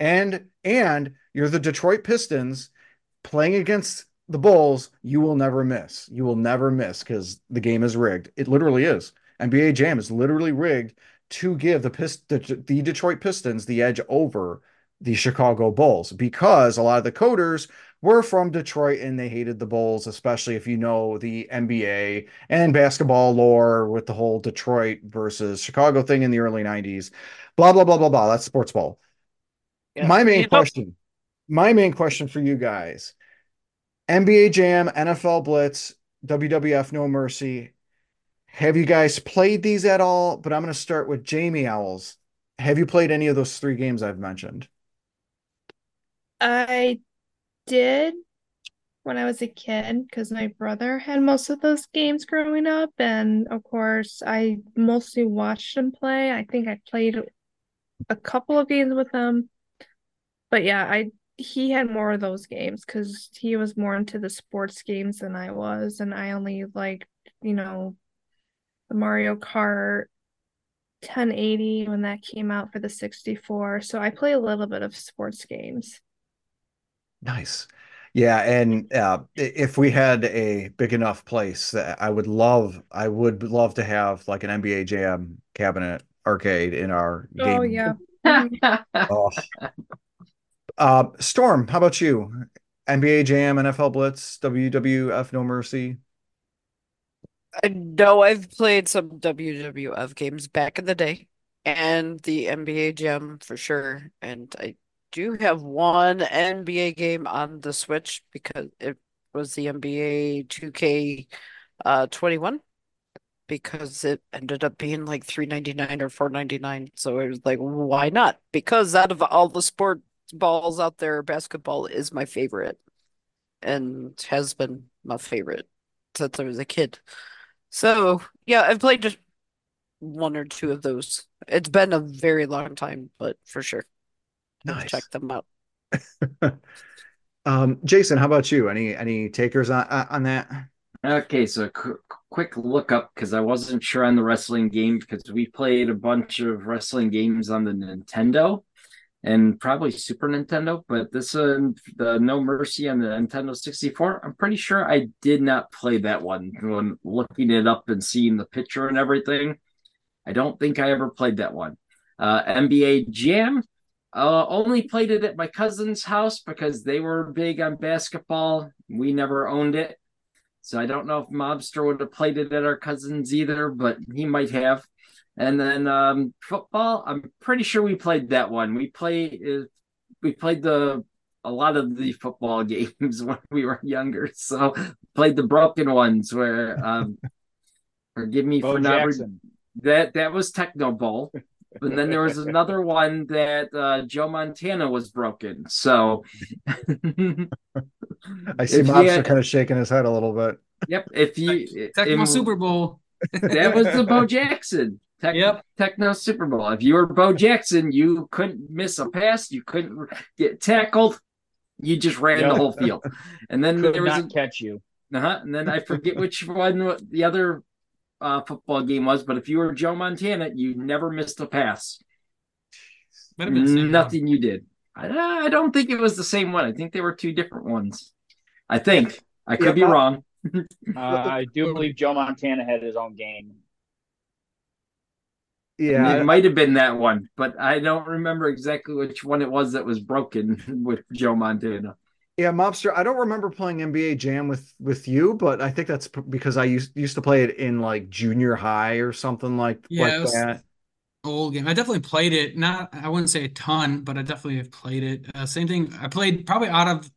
and and you're the Detroit Pistons playing against the Bulls, you will never miss. You will never miss because the game is rigged. It literally is. NBA Jam is literally rigged to give the Pist- the, the Detroit Pistons the edge over the Chicago Bulls because a lot of the coders were from Detroit and they hated the Bulls, especially if you know the NBA and basketball lore with the whole Detroit versus Chicago thing in the early 90s. Blah, blah, blah, blah, blah. That's sports ball. Yeah. My main question, my main question for you guys NBA Jam, NFL Blitz, WWF No Mercy. Have you guys played these at all? But I'm going to start with Jamie Owls. Have you played any of those three games I've mentioned? I did when I was a kid because my brother had most of those games growing up. And of course, I mostly watched him play. I think I played a couple of games with him. But yeah, I he had more of those games because he was more into the sports games than I was. And I only like, you know, the Mario Kart 1080 when that came out for the 64. So I play a little bit of sports games. Nice. Yeah, and uh, if we had a big enough place, I would love, I would love to have like an NBA Jam cabinet arcade in our oh, game. yeah. oh. uh, Storm, how about you? NBA Jam, NFL Blitz, WWF No Mercy. I know I've played some WWF games back in the day and the NBA Jam for sure. And I do you have one NBA game on the Switch because it was the NBA 2K uh 21 because it ended up being like 3.99 or 4.99 so it was like why not? Because out of all the sport balls out there basketball is my favorite and has been my favorite since I was a kid. So yeah I've played just one or two of those. It's been a very long time but for sure Nice. check them out Um, Jason, how about you? Any any takers on on that? Okay, so qu- quick look up because I wasn't sure on the wrestling game because we played a bunch of wrestling games on the Nintendo and probably Super Nintendo, but this uh, the No Mercy on the Nintendo 64. I'm pretty sure I did not play that one when looking it up and seeing the picture and everything. I don't think I ever played that one. Uh, NBA Jam. Uh, only played it at my cousin's house because they were big on basketball. We never owned it. So I don't know if Mobster would have played it at our cousin's either, but he might have. And then um, football, I'm pretty sure we played that one. We play uh, we played the a lot of the football games when we were younger. So played the broken ones where um forgive me Bo for not re- that that was Tecmo Bowl. And then there was another one that uh, Joe Montana was broken. So I see If he Mobster had- kind of shaking his head a little bit. Yep. If you Tecmo in- Super Bowl. that was the Bo Jackson. Tech, Yep. Tecmo Super Bowl. If you were Bo Jackson, you couldn't miss a pass. You couldn't get tackled. You just ran Yep. the whole field. And then Could there was not catch you. uh-huh, and then I forget which one the other uh, football game was, but if you were Joe Montana, you never missed a pass. Might have been the same one. Nothing you did. I, I don't think it was the same one. I think they were two different ones. I think. I could Yeah, be Bob- wrong. Uh, I do believe Joe Montana had his own game. Yeah, it might have been that one, but I don't remember exactly which one it was that was broken with Joe Montana. Yeah, Mobster. I don't remember playing NBA Jam with with you, but I think that's p- because I used used to play it in like junior high or something like Yeah, like it was- that. old game. I definitely played it. Not, I wouldn't say a ton, but I definitely have played it. Uh, same thing. I played probably out of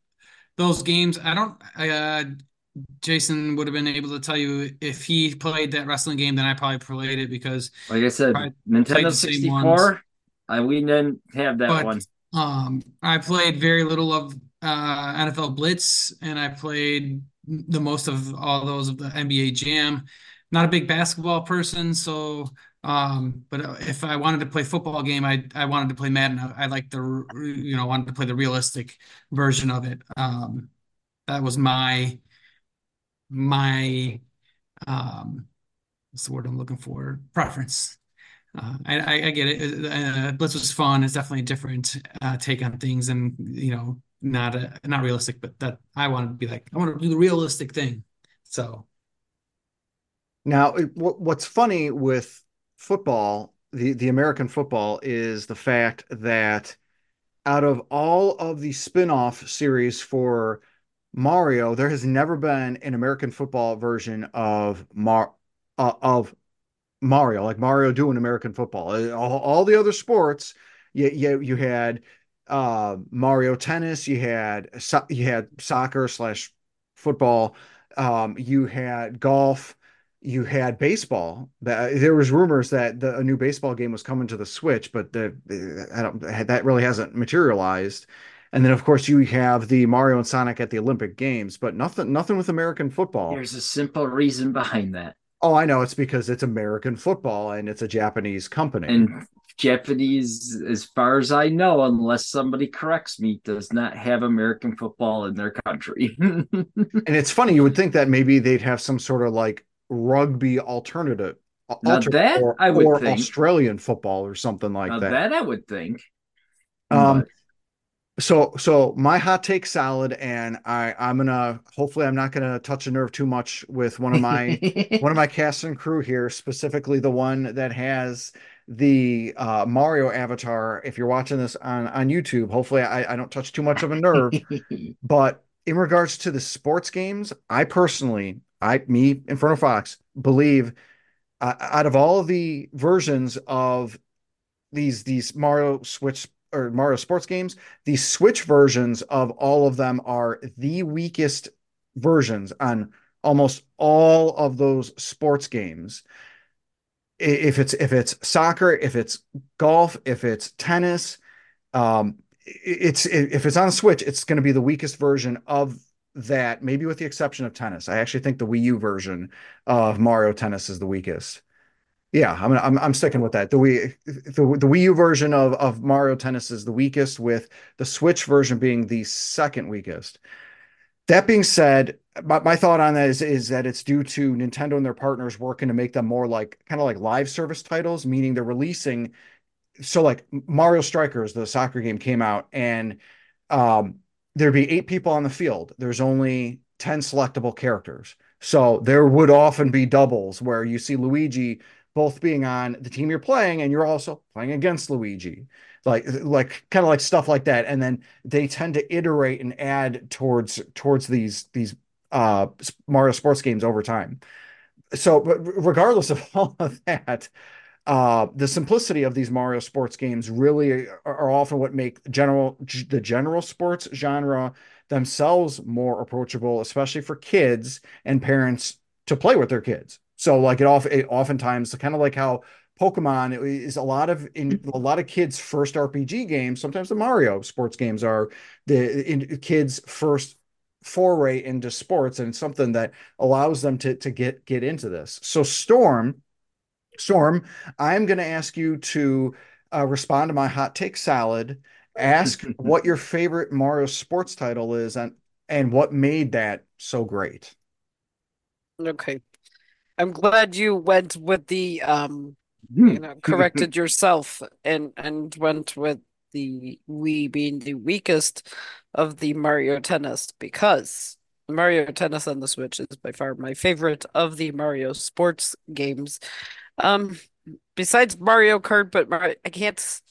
those games. I don't. Uh, Jason would have been able to tell you if he played that wrestling game, then I probably played it because. Like I said, Probably Nintendo 64, uh, we didn't have that But- one. Um, I played very little of uh, NFL Blitz, and I played the most of all those of the NBA Jam. Not a big basketball person, so um, but if I wanted to play football game, I I wanted to play Madden. I, I like the you know wanted to play the realistic version of it. Um, that was my my um, what's the word I'm looking for? Preference. Uh, I, I I get it. Uh, Blitz was fun. It's definitely a different uh, take on things, and you know, not a, not realistic. But that I want to be like, I want to do the realistic thing. So Now, what's funny with football, the, the American football, is the fact that out of all of the spin-off series for Mario, there has never been an American football version of Mar uh, of Mario, like Mario doing American football. Uh, All, all the other sports, you, you, you had uh, Mario tennis, you had so, you had soccer slash football, um, you had golf, you had baseball. There was rumors that the, a new baseball game was coming to the Switch, but the I don't that really hasn't materialized. And then of course you have the Mario and Sonic at the Olympic Games, but nothing nothing with American football. There's a simple reason behind that. Oh, I know it's because it's American football and it's a Japanese company. And Japanese, as far as I know, unless somebody corrects me, does not have American football in their country. And it's funny, you would think that maybe they'd have some sort of like rugby alternative, alter- that or, I would or think. Australian football or something like Now that. that I would think. Um, But- So, so my hot take salad, and I, I'm gonna hopefully I'm not gonna touch a nerve too much with one of my one of my cast and crew here, specifically the one that has the uh, Mario avatar. If you're watching this on on YouTube, hopefully I, I don't touch too much of a nerve. But in regards to the sports games, I personally, I me Inferno Fox believe uh, out of all the versions of these these Mario Switch or Mario sports games, the Switch versions of all of them are the weakest versions on almost all of those sports games. If it's if it's soccer, if it's golf, if it's tennis, um, it's if it's on the Switch, it's going to be the weakest version of that, maybe with the exception of tennis. I actually think the Wii U version of Mario Tennis is the weakest. Yeah, I'm I'm I'm sticking with that. The Wii the, the Wii U version of of Mario Tennis is the weakest, with the Switch version being the second weakest. That being said, my, my thought on that is is that it's due to Nintendo and their partners working to make them more like kind of like live service titles, meaning they're releasing so like Mario Strikers, the soccer game came out, and um, there'd be eight people on the field. There's only 10 selectable characters. So there would often be doubles where you see Luigi both being on the team you're playing and you're also playing against Luigi. Like like kind of like stuff like that. And then they tend to iterate and add towards towards these these uh Mario sports games over time. So but regardless of all of that, uh, the simplicity of these Mario sports games really are, often what make general the general sports genre themselves more approachable, especially for kids and parents to play with their kids. So like it, off, it oftentimes kind of like how Pokemon is a lot of in a lot of kids' first RPG games. Sometimes the Mario sports games are the in, kids' first foray into sports, and something that allows them to to get get into this. So Storm, Storm, I'm going to ask you to uh, respond to my hot take salad. Ask what your favorite Mario sports title is, and and what made that so great. Okay. I'm glad you went with the um you know corrected yourself and and went with the Wii being the weakest of the Mario Tennis because Mario Tennis on the Switch is by far my favorite of the Mario sports games. Um besides Mario Kart, but Mario, I can't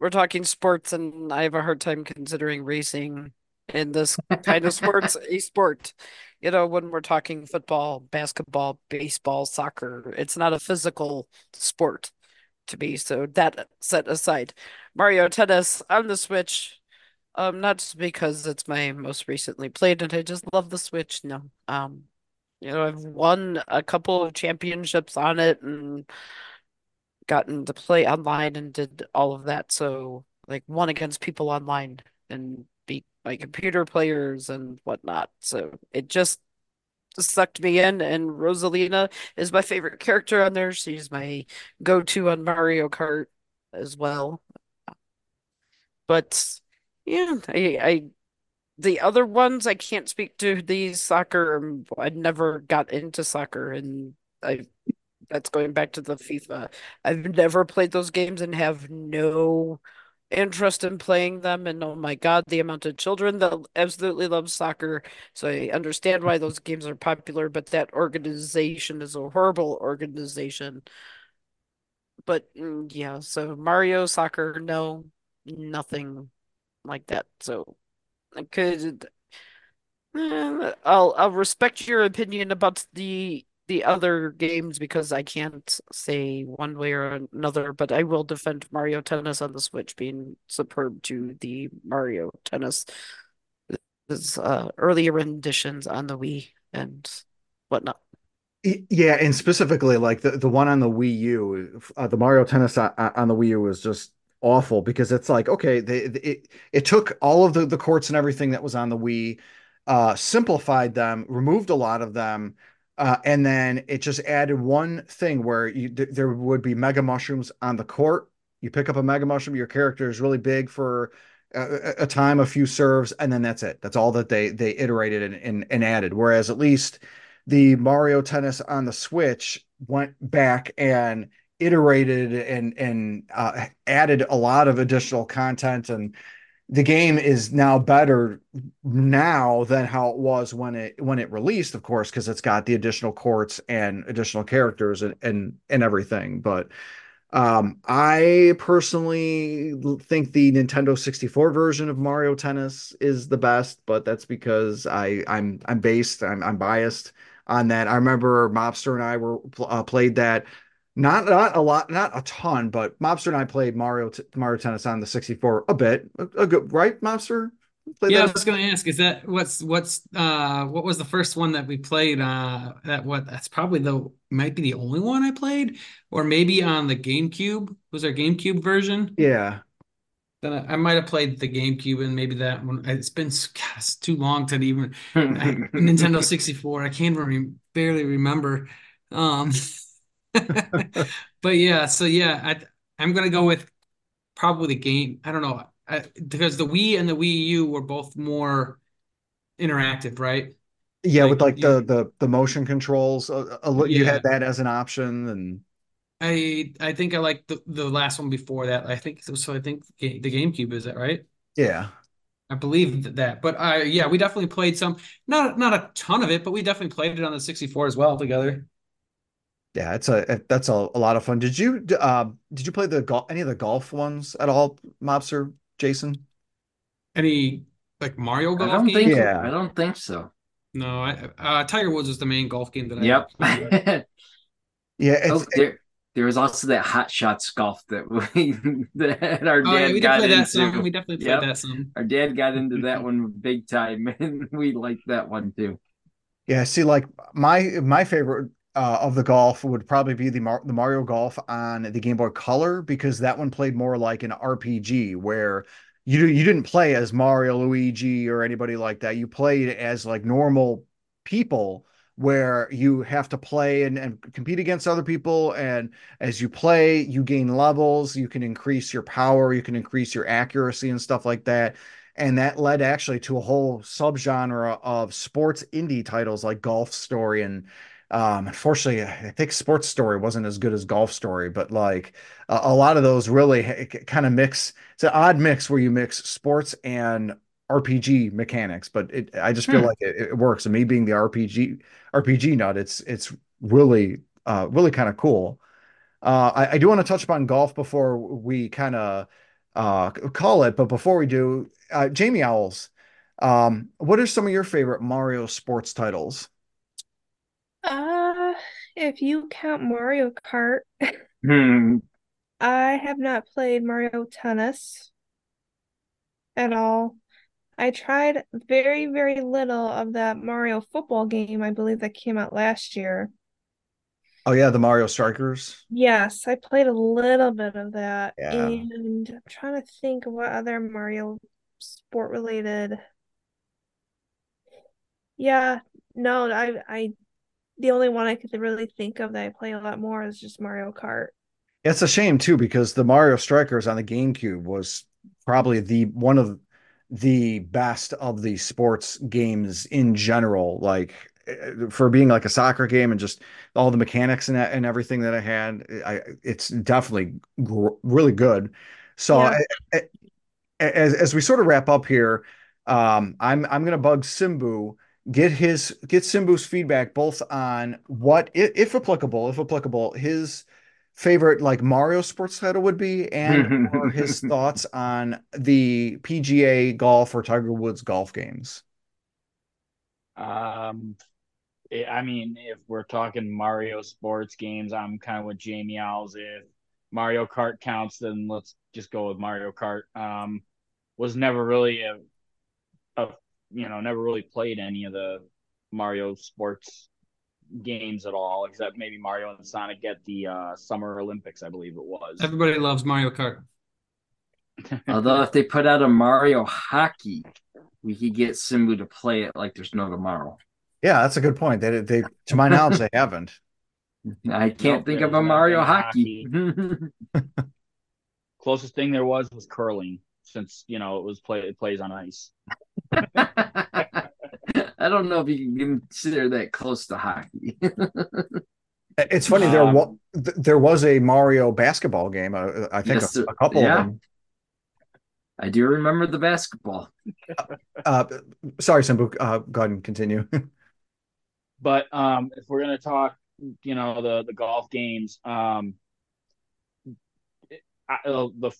we're talking sports and I have a hard time considering racing in this kind of sports a sport you know, when we're talking football, basketball, baseball, soccer, it's not a physical sport to me. So that set aside, Mario Tennis on the Switch, um, not just because it's my most recently played and I just love the Switch. No, um, you know, I've won a couple of championships on it and gotten to play online and did all of that. So like won against people online and beat my computer players and whatnot. So it just sucked me in. And Rosalina is my favorite character on there. She's my go-to on Mario Kart as well. But yeah, I, I the other ones I can't speak to the soccer. I never got into soccer, and I that's going back to the FIFA. I've never played those games and have no interest in playing them and oh my god the amount of children that absolutely love soccer so i understand why those games are popular but that organization is a horrible organization but mm, yeah so mario soccer no nothing like that so could eh, i'll i'll respect your opinion about the the other games because I can't say one way or another, but I will defend Mario Tennis on the Switch being superb to the Mario Tennis uh, earlier renditions on the Wii and whatnot. Yeah, and specifically like the, the one on the Wii U, uh, the Mario Tennis on, on the Wii U was just awful because it's like okay, they, it it took all of the the courts and everything that was on the Wii, uh, simplified them, removed a lot of them, uh, and then it just added one thing where you th- there would be mega mushrooms on the court. You pick up a mega mushroom, your character is really big for a, a time, a few serves, and then that's it. That's all that they they iterated and, and, and added. Whereas at least the Mario Tennis on the Switch went back and iterated and and uh, added a lot of additional content and the game is now better now than how it was when it when it released of course because it's got the additional courts and additional characters and and, and everything but Um, I personally think the Nintendo 64 version of Mario Tennis is the best, but that's because I I'm I'm based I'm I'm biased on that. I remember Mobster and I were uh, played that not not a lot, not a ton, but Mobster and I played Mario Mario Tennis on the 64 a bit. A, a good right, Mobster? Played yeah, I was going to ask, is that what's what's uh what was the first one that we played? Uh, that what that's probably the might be the only one I played, or maybe on the GameCube was our GameCube version. Yeah, then I, I might have played the GameCube and maybe that one. It's been God, it's too long to even I, Nintendo sixty four. I can't re- barely remember. Um, but yeah, so yeah, I I'm gonna go with probably the game. I don't know because the Wii and the Wii U were both more interactive, right? Yeah, like, with like you, the the the motion controls, uh, uh, you yeah. had that as an option, and I I think I like the the last one before that. I think so. I think the GameCube is that right? Yeah, I believe that. But I yeah, we definitely played some, not not a ton of it, but we definitely played it on the 64 as well together. Yeah, it's a that's a, a lot of fun. Did you uh, did you play the golf any of the golf ones at all, Mobster? Jason? Any like Mario golf? I don't game? think. Yeah, I don't think so. No, I, uh, Tiger Woods is the main golf game that I. Yep. yeah. Oh, there, there was also that Hot Shots golf that we that our dad oh, yeah, we got into. That song. We definitely played yep. that song. Our dad got into that one big time, and we liked that one too. Yeah. See, like my my favorite uh, of the golf would probably be the Mar- the Mario Golf on the Game Boy Color because that one played more like an RPG where you you didn't play as Mario, Luigi, or anybody like that. You played as like normal people where you have to play and, and compete against other people and as you play you gain levels you can increase your power you can increase your accuracy and stuff like that and that led actually to a whole subgenre of sports indie titles like golf story and um, unfortunately, I think Sports Story wasn't as good as Golf Story, but like a, a lot of those really kind of mix. It's an odd mix where you mix sports and RPG mechanics, but it, I just feel hmm. like it, it, works. And me being the RPG RPG nut, it's it's really uh, really kind of cool. Uh, I, I, do want to touch upon golf before we kind of uh, call it, but before we do, uh, Jamie Owls, um, what are some of your favorite Mario sports titles? Uh, if you count Mario Kart, Hmm. I have not played Mario Tennis at all. I tried very, very little of that Mario football game, I believe that came out last year. Oh yeah, the Mario Strikers. Yes, I played a little bit of that. Yeah. And I'm trying to think of what other Mario sport related. Yeah, no, I I the only one I could really think of that I play a lot more is just Mario Kart. It's a shame too because the Mario Strikers on the GameCube was probably the one of the best of the sports games in general. Like eh, for being like a soccer game and just all the mechanics and and everything that I had, I it's definitely gr- really good. So yeah. I, I, as as we sort of wrap up here, um, I'm I'm gonna bug Simbu get his get Simbu's feedback both on what if applicable, if applicable, his favorite like Mario sports title would be and or his thoughts on the PGA golf or Tiger Woods golf games. Um I mean, if we're talking Mario sports games, I'm kind of with Jamie Owls. If Mario Kart counts, then let's just go with Mario Kart. Um, was never really a, a you know, never really played any of the Mario sports games at all, except maybe Mario and Sonic at the uh, Summer Olympics, I believe it was. Everybody loves Mario Kart. Although if they put out a Mario hockey, we could get Simbu to play it like there's no tomorrow. Yeah, that's a good point. They, they to my knowledge, they haven't. I can't nope, think of a Mario hockey. hockey. Closest thing there was was curling, since you know it was play it plays on ice. I don't know if you can consider that close to hockey. it's funny there um, was there was a Mario basketball game. Uh, I think yes, a, a, couple yeah. of them. I do remember the basketball. uh, sorry, Simbu. Uh, go ahead and continue. but um, if we're gonna talk, you know, the the golf games, um, I, uh, the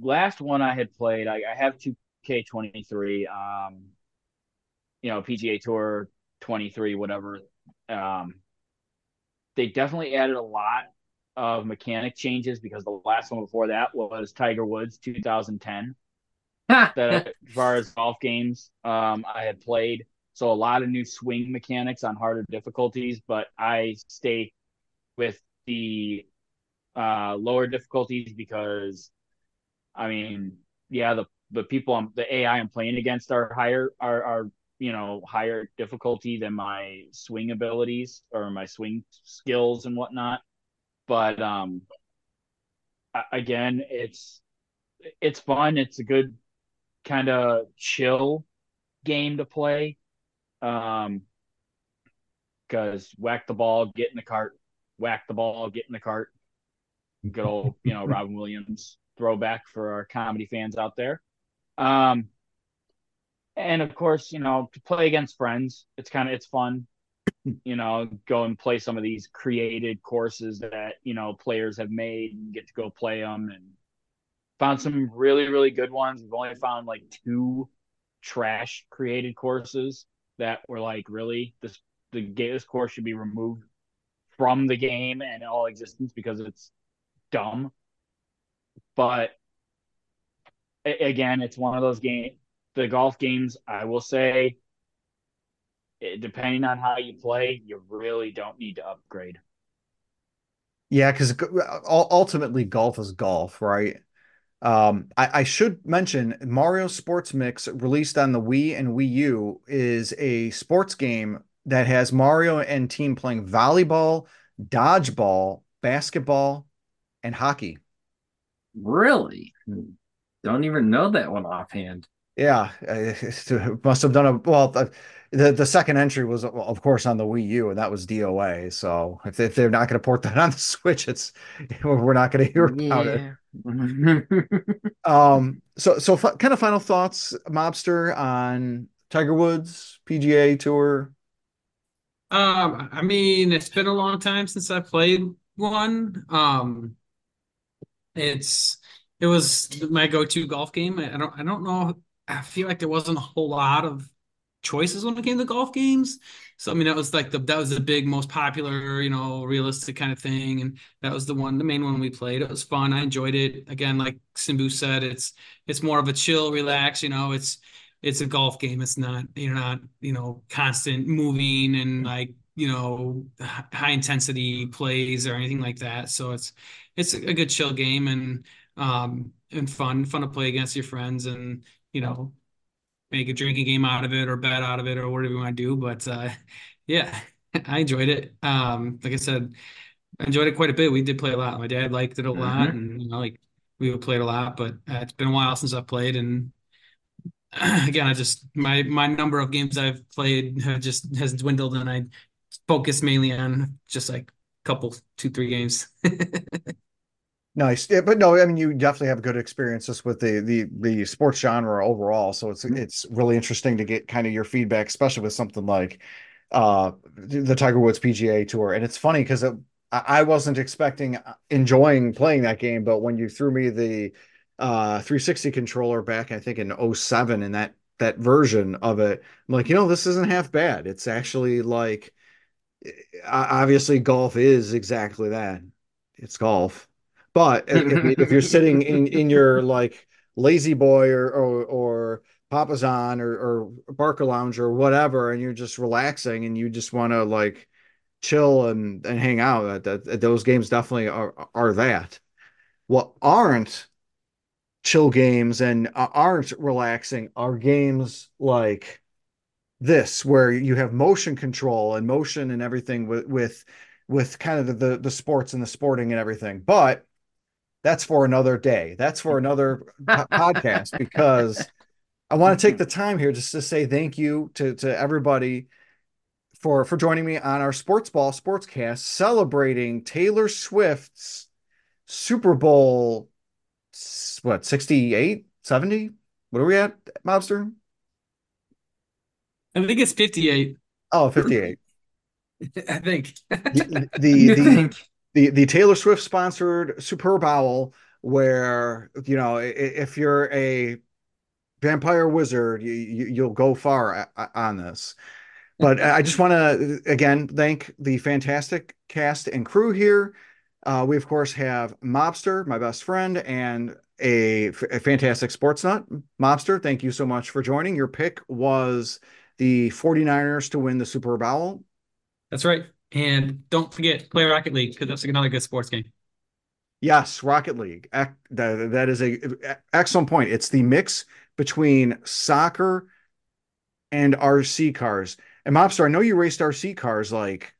last one I had played, I, I have 2K23, um, you know, PGA Tour 23, whatever. Um, they definitely added a lot of mechanic changes because the last one before that was Tiger Woods 2010. that as far as golf games um, I had played, so a lot of new swing mechanics on harder difficulties, but I stay with the uh, lower difficulties because, I mean, yeah, the the people I'm the AI I'm playing against are higher are are you know higher difficulty than my swing abilities or my swing skills and whatnot. But um again it's it's fun. It's a good kind of chill game to play um because whack the ball get in the cart whack the ball get in the cart. Good old you know robin williams throwback for our comedy fans out there um and of course you know to play against friends it's kind of it's fun you know, go and play some of these created courses that, you know, players have made and get to go play them and found some really, really good ones. We've only found like two trash created courses that were like, really, this, the this course should be removed from the game and all existence because it's dumb. But again, it's one of those games. The golf games, I will say, depending on how you play, you really don't need to upgrade. Yeah, because ultimately golf is golf, right? Um, I, I, should mention Mario Sports Mix, released on the Wii and Wii U, is a sports game that has Mario and team playing volleyball, dodgeball, basketball, and hockey. Really? Don't even know that one offhand. Yeah, must have done a well the the second entry was of course on the Wii U and that was DOA. So if, if they're not going to port that on the Switch, it's we're not going to hear about yeah. it. um. So so f- kind of final thoughts, Mobster, on Tiger Woods PGA Tour. Um. I mean, it's been a long time since I played one. Um. It's it was my go-to golf game. I don't I don't know. I feel like there wasn't a whole lot of choices when it came to golf games. So I mean that was like the that was the big most popular, you know, realistic kind of thing. And that was the one, the main one we played. It was fun. I enjoyed it. Again, like Simbu said, it's it's more of a chill, relax, you know, it's it's a golf game. It's not, you're not, you know, constant moving and like, you know, high intensity plays or anything like that. So it's it's a good chill game and um and fun, fun to play against your friends and you know make a drinking game out of it or bet out of it or whatever you want to do. But uh, yeah, I enjoyed it. Um, like I said, I enjoyed it quite a bit. We did play a lot. My dad liked it a lot, mm-hmm. and you know, like we would play it a lot. But uh, it's been a while since I've played, and again, I just my my number of games I've played have just has dwindled, and I focus mainly on just like a couple, two, three games. Nice, yeah, but no, I mean you definitely have good experiences with the the the sports genre overall. So it's mm-hmm. it's really interesting to get kind of your feedback, especially with something like uh the Tiger Woods PGA Tour. And it's funny because it, I wasn't expecting uh, enjoying playing that game, but when you threw me the uh 360 controller back, I think in 07 and that that version of it, I'm like, you know, this isn't half bad. It's actually like obviously golf is exactly that. It's golf but if, if, you're sitting in in your like lazy boy or or, or Papasan or, or Barca Lounge or whatever, and you're just relaxing and you just want to like chill and, and hang out, that, that those games definitely are are that. What aren't chill games and uh, aren't relaxing are games like this where you have motion control and motion and everything with with with kind of the, the sports and the sporting and everything but that's for another day. That's for another podcast because I want to take mm-hmm. the time here just to say thank you to to everybody for for joining me on our Sports Ball Sportscast celebrating Taylor Swift's Super Bowl what 68 70 what are we at mobster? I think it's 58 oh 58 I think. The the, the, the the Taylor Swift sponsored Super Bowl where you know if you're a vampire wizard, you, you will go far on this. But I just want to again thank the fantastic cast and crew here. Uh, we of course have Mobster, my best friend, and a, a fantastic sports nut. Mobster, thank you so much for joining. Your pick was the 49ers to win the Super Bowl. That's right. And don't forget, play Rocket League because that's another good sports game. Yes, Rocket League. That, that is a excellent point. It's the mix between soccer and RC cars. And Mobster, I know you raced RC cars like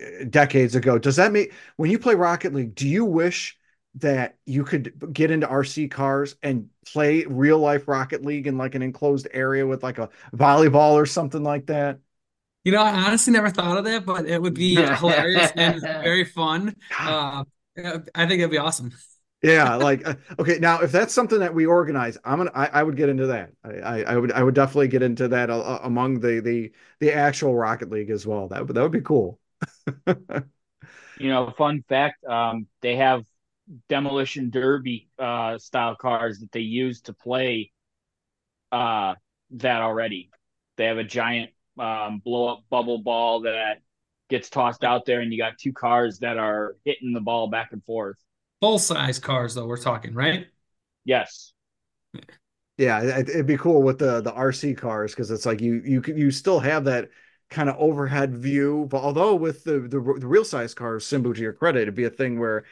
eh, decades ago. Does that mean when you play Rocket League, do you wish that you could get into RC cars and play real life Rocket League in like an enclosed area with like a volleyball or something like that? You know, I honestly never thought of that, but it would be hilarious and very fun. Uh, I think it'd be awesome. yeah, like uh, okay. Now, if that's something that we organize, I'm gonna. I, I would get into that. I, I, I, would. I would definitely get into that uh, among the the the actual Rocket League as well. That that would be cool. you know, fun fact. Um, they have demolition derby uh, style cars that they use to play uh, that already. They have a giant um, blow up bubble ball that gets tossed out there, and you got two cars that are hitting the ball back and forth. Full size cars, though, we're talking, right? Yes. Yeah, it'd be cool with the the RC cars because it's like you you you still have that kind of overhead view, but although with the the, the real size cars, Simbu, to your credit, it'd be a thing where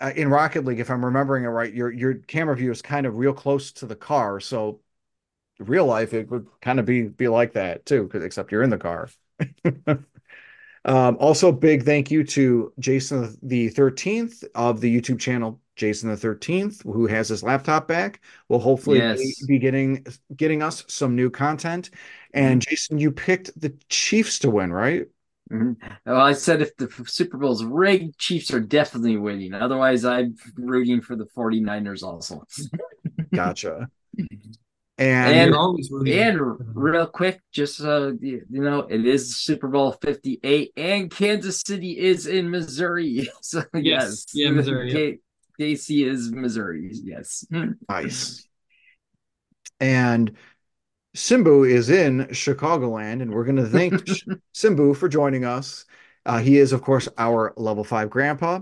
uh, in Rocket League, if I'm remembering it right, your your camera view is kind of real close to the car. So real life, it would kind of be be like that too, because except you're in the car. um, also, big thank you to Jason the Thirteenth of the YouTube channel Jason the Thirteenth, who has his laptop back. Will hopefully yes. be, getting getting us some new content. And mm-hmm. Jason, you picked the Chiefs to win, right? Mm-hmm. Well, I said if the Super Bowl's rigged, Chiefs are definitely winning. Otherwise, I'm rooting for the 49ers also. gotcha. And and, and real quick, just uh, you know, it is Super Bowl 58, and Kansas City is in Missouri. So yes, yes. yeah, Missouri. K- KC is Missouri. Yes, nice. And Simbu is in Chicagoland, and we're going to thank Simbu for joining us. Uh, he is, of course, our level five grandpa,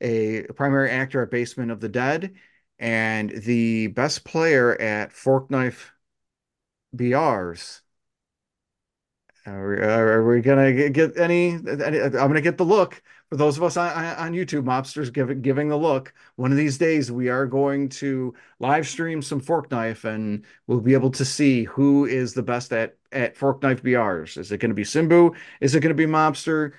a primary actor at Basement of the Dead, and the best player at Fork Knife BRs. Are, are we gonna get any, any? I'm gonna get the look for those of us on, on YouTube, mobsters giving giving the look. One of these days, we are going to live stream some fork knife, and we'll be able to see who is the best at at fork knife BRs. Is it going to be Simbu? Is it going to be Mobster?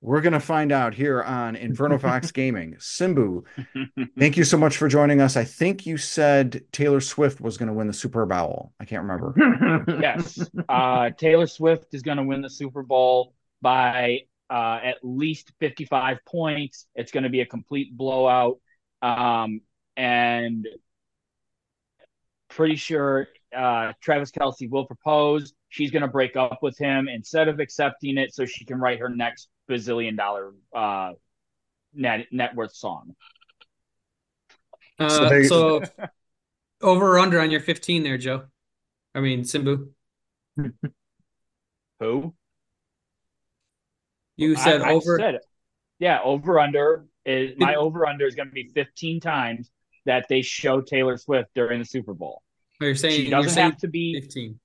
We're going to find out here on Inferno Fox Gaming. Simbu, thank you so much for joining us. I think you said Taylor Swift was going to win the Super Bowl. I can't remember. yes. Uh, Taylor Swift is going to win the Super Bowl by uh, at least 55 points. It's going to be a complete blowout. Um, and pretty sure uh, Travis Kelce will propose. She's going to break up with him instead of accepting it so she can write her next bazillion dollar uh, net, net worth song. Uh, so, so over or under on your 15 there, Joe? I mean, Simbu. Who? You said I, over. Said yeah, over under is my over under is going to be 15 times that they show Taylor Swift during the Super Bowl. Oh, you're saying she doesn't saying have to be 15.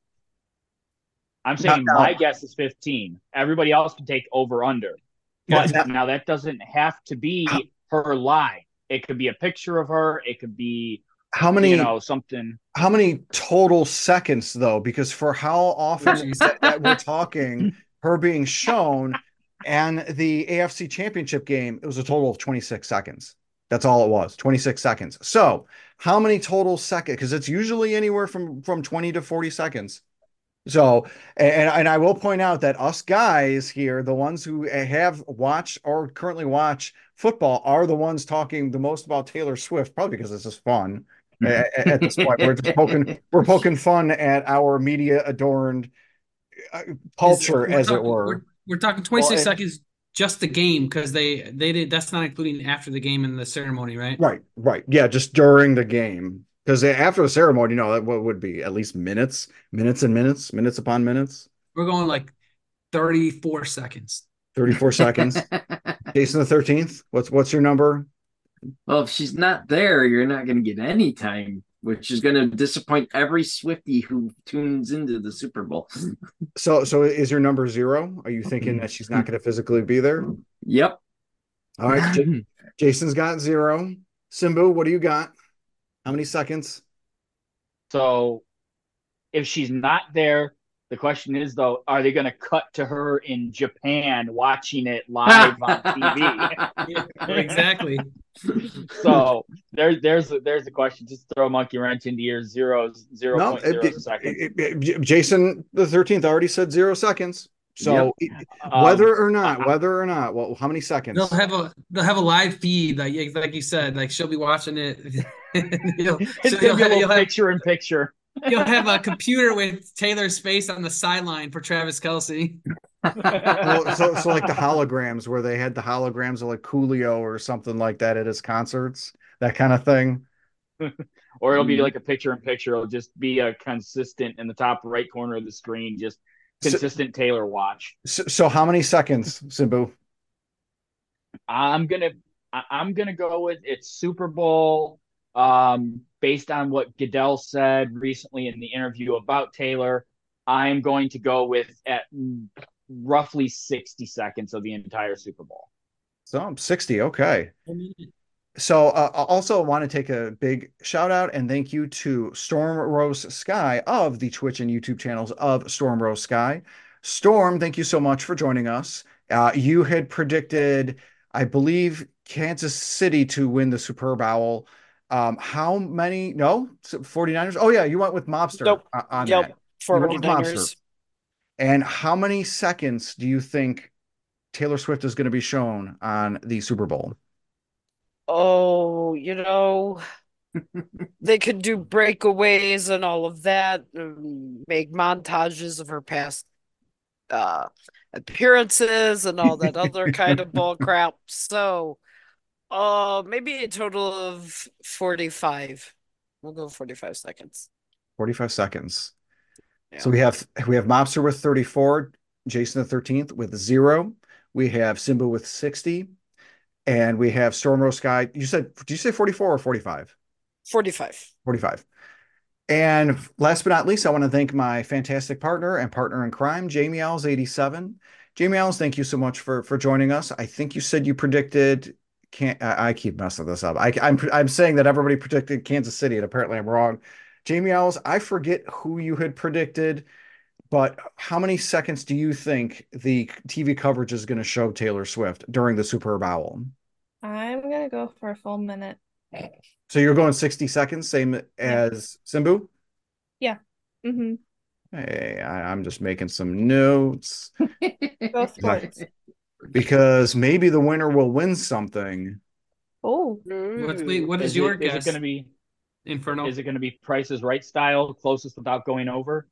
I'm saying no, no. my guess is 15. Everybody else can take over under. But yeah, now that doesn't have to be her lie. It could be a picture of her. It could be how many you know something how many total seconds though because for how often that we're talking her being shown and the AFC championship game, it was a total of 26 seconds. That's all it was 26 seconds. So, how many total seconds? Because it's usually anywhere from, from 20 to 40 seconds. So, and, and I will point out that us guys here, the ones who have watched or currently watch football, are the ones talking the most about Taylor Swift, probably because this is fun. at, at this point, we're just poking, we're poking fun at our media adorned uh, culture, as talking, it were. We're talking 26 well, seconds just the game because they they did that's not including after the game and the ceremony, right? Right, right. Yeah, just during the game. Because after the ceremony, you know, that what would be at least minutes, minutes and minutes, minutes upon minutes. We're going like 34 seconds. 34 seconds. Jason the 13th. What's what's your number? Well, if she's not there, you're not going to get any time, which is going to disappoint every Swiftie who tunes into the Super Bowl. So so is your number zero? Are you thinking that she's not going to physically be there? Yep. All right. Jason's got zero. Simbu, what do you got? How many seconds? So if she's not there, the question is though, are they going to cut to her in Japan watching it live on TV? Yeah, exactly. so there's there's there's the question. Just throw a monkey wrench into your zeros zero No, point zero it- seconds. it- it- Jason the 13th already said zero seconds. So Um, whether or not, whether or not, well, how many seconds? They'll have a they'll have a live feed like like you said, like she'll be watching it. you'll, it's so you'll, be a have, you'll, have, picture in picture. you'll have a computer with Taylor's face on the sideline for Travis Kelce. Well, so, so like the holograms where they had the holograms of like Coolio or something like that at his concerts, that kind of thing. or it'll be Mm-hmm. like a picture in picture. It'll just be a consistent in the top right corner of the screen, just So- consistent Taylor watch. So, so how many seconds, Simbu? I'm gonna I- I'm gonna go with it's Super Bowl. Um, based on what Goodell said recently in the interview about Taylor, I'm going to go with at roughly 60 seconds of the entire Super Bowl. So I'm 60. Okay. So uh, I also want to take a big shout out and thank you to Storm Rose Sky of the Twitch and YouTube channels of Storm Rose Sky. Storm, thank you so much for joining us. Uh, you had predicted, I believe, Kansas City to win the Super Bowl. Um, how many? No, 49ers. Oh yeah, you went with Mobster Nope. on Yep. that. You went with 49ers. And how many seconds do you think Taylor Swift is going to be shown on the Super Bowl? Oh, you know, they could do breakaways and all of that, make montages of her past uh appearances and all that other kind of bull crap. So, uh, maybe a total of 45. We'll go 45 seconds. 45 seconds. Yeah. So we have we have Mobster with 34, Jason the 13th with zero. We have Simbu with 60, and we have Storm Rose Sky. You said, did you say 44 or 45? 45. 45. And last but not least, I want to thank my fantastic partner and partner in crime, Jamie Owls 87. Jamie Owls, thank you so much for for joining us. I think you said you predicted can't I, I keep messing this up. I, I'm I'm saying that everybody predicted Kansas City, and apparently I'm wrong. Jamie Owls, I forget who you had predicted, but how many seconds do you think the TV coverage is going to show Taylor Swift during the Super Bowl? I'm gonna go for a full minute. So you're going 60 seconds, same as Simbu? hmm Hey, I, I'm just making some notes Both because maybe the winner will win something. Oh, What's wait, what is, Is your it, is guess? it going to be Inferno. is it going to be Price's Right style, closest without going over?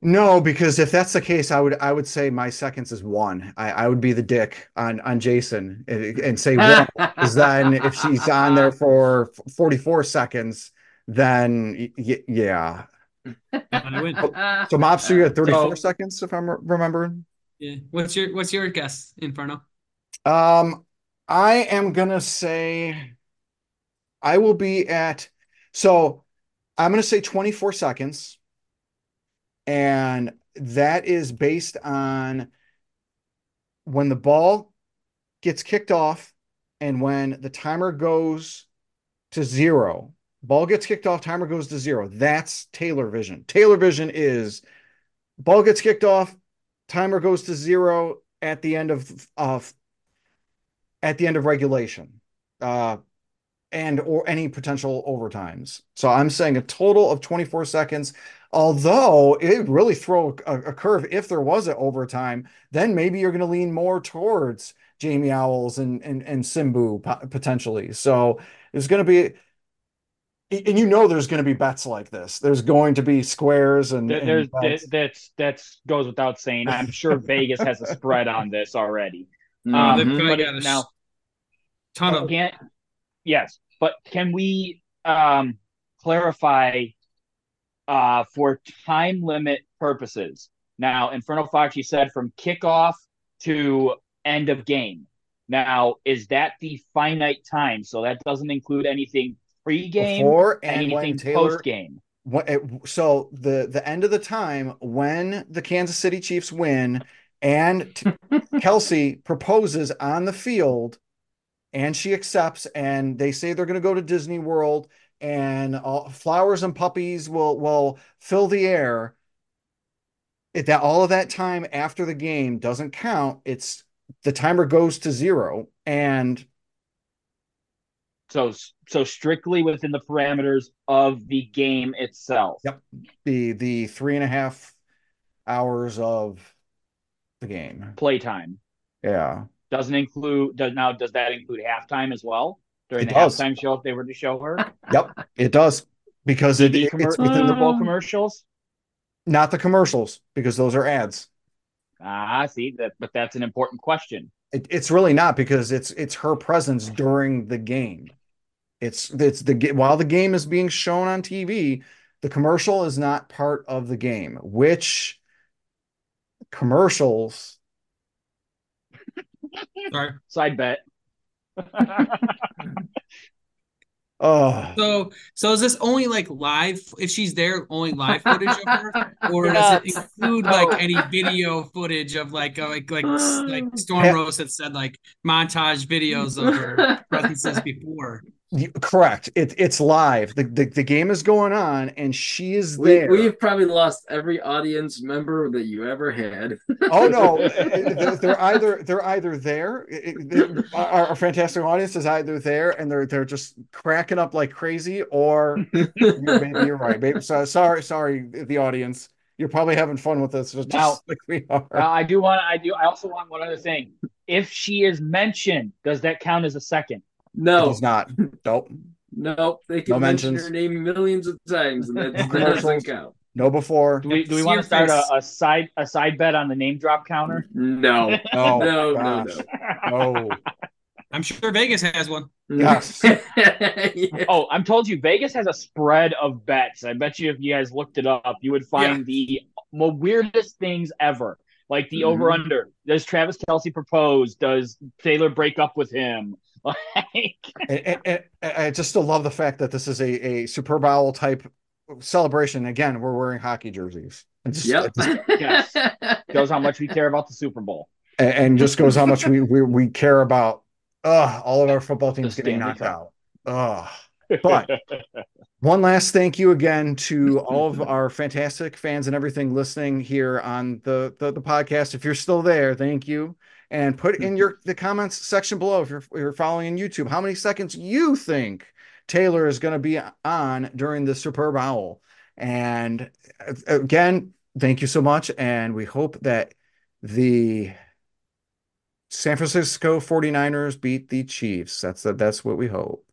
No, because if that's the case, I would I would say my seconds is one. I, I would be the dick on on Jason and, and say one. Because then if she's on there for 44 seconds, then y- yeah. So Mobster, you had 34 So- seconds, if I'm re- remembering. Yeah. What's your what's your guess, Inferno? Um, I am gonna say I will be at so I'm gonna say 24 seconds, and that is based on when the ball gets kicked off and when the timer goes to zero. Ball gets kicked off, timer goes to zero. That's Taylor vision. Taylor vision is ball gets kicked off, timer goes to zero at the end of of at the end of regulation uh and or any potential overtimes so i'm saying a total of 24 seconds although it would really throw a, a curve if there was an overtime then maybe you're going to lean more towards jamie owls and and, and simbu potentially so it's going to be and you know there's going to be bets like this. There's going to be squares and, There- and There's bets. that that's that's goes without saying. I'm sure Vegas has a spread on this already. Um, they've got a now- ton of Can't yes, but can we um clarify uh for time limit purposes? Now, Inferno Fox, you said from kickoff to end of game. Now, is that the finite time? So that doesn't include anything pre-game, before and anything Taylor post-game. So the the end of the time when the Kansas City Chiefs win and t- Kelce proposes on the field and she accepts and they say they're going to go to Disney World and all, flowers and puppies will will fill the air. It, that all of that time after the game doesn't count. It's the timer goes to zero and So so strictly within the parameters of the game itself. Yep. the the three and a half hours of the game. Playtime. Yeah. Doesn't include does now does that include halftime as well? During It the does. halftime show if they were to show her? Yep, it does because it, it- commer- it's within the Super Bowl commercials? not the commercials because those are ads. Ah, I see that but that's an important question. It, it's really not because it's it's her presence during the game. It's it's the while the game is being shown on TV, the commercial is not part of the game. Which commercials? Sorry. Side bet. Oh, So so is this only like live if she's there only live footage of her or does it include like any video footage of like uh, like like like Storm Rose had said like montage videos of her presences before. You- correct. It it's live. The, the the game is going on and she is We, there. we've probably lost every audience member that you ever had. Oh no, uh, uh, they're, they're either they're either there. Uh, it- it- our, our fantastic audience is either there and they're they're just cracking up like crazy, or you're, maybe you're right. Maybe, so, sorry, sorry, the audience. You're probably having fun with this, just Now- like we are. Now, I do want I do I also want one other thing. If she is mentioned, does that count as a second? It no, does not. Nope. no, they can No can mention mentions. her name millions of times, and that, that doesn't count. No before. Do we do we want to start a, a side a side bet on the name drop counter? No, No. no, no, gosh. no. No. I'm sure Vegas has one. Yes. Yeah. Oh, I'm told you Vegas has a spread of bets. I bet you if you guys looked it up, you would find the mo- weirdest things ever. Like the Mhm. over under. Does Travis Kelce propose? Does Taylor break up with him? Like And, and- and I just still love the fact that this is a, a Super Bowl type celebration. Again, we're wearing hockey jerseys. It just- Yep. it just- Yes. shows how much we care about the Super Bowl. and, and just goes how much we, we we care about uh all of our football teams The getting knocked out. Ugh. But one last thank you again to all of our fantastic fans and everything listening here on the, the the podcast. If you're still there, thank you. And put in your the comments section below if you're, if you're following on YouTube how many seconds you think Taylor is going to be on during the Superb Owl. And uh, again, thank you so much. And we hope that the San Francisco 49ers beat the Chiefs. That's that's what we hope.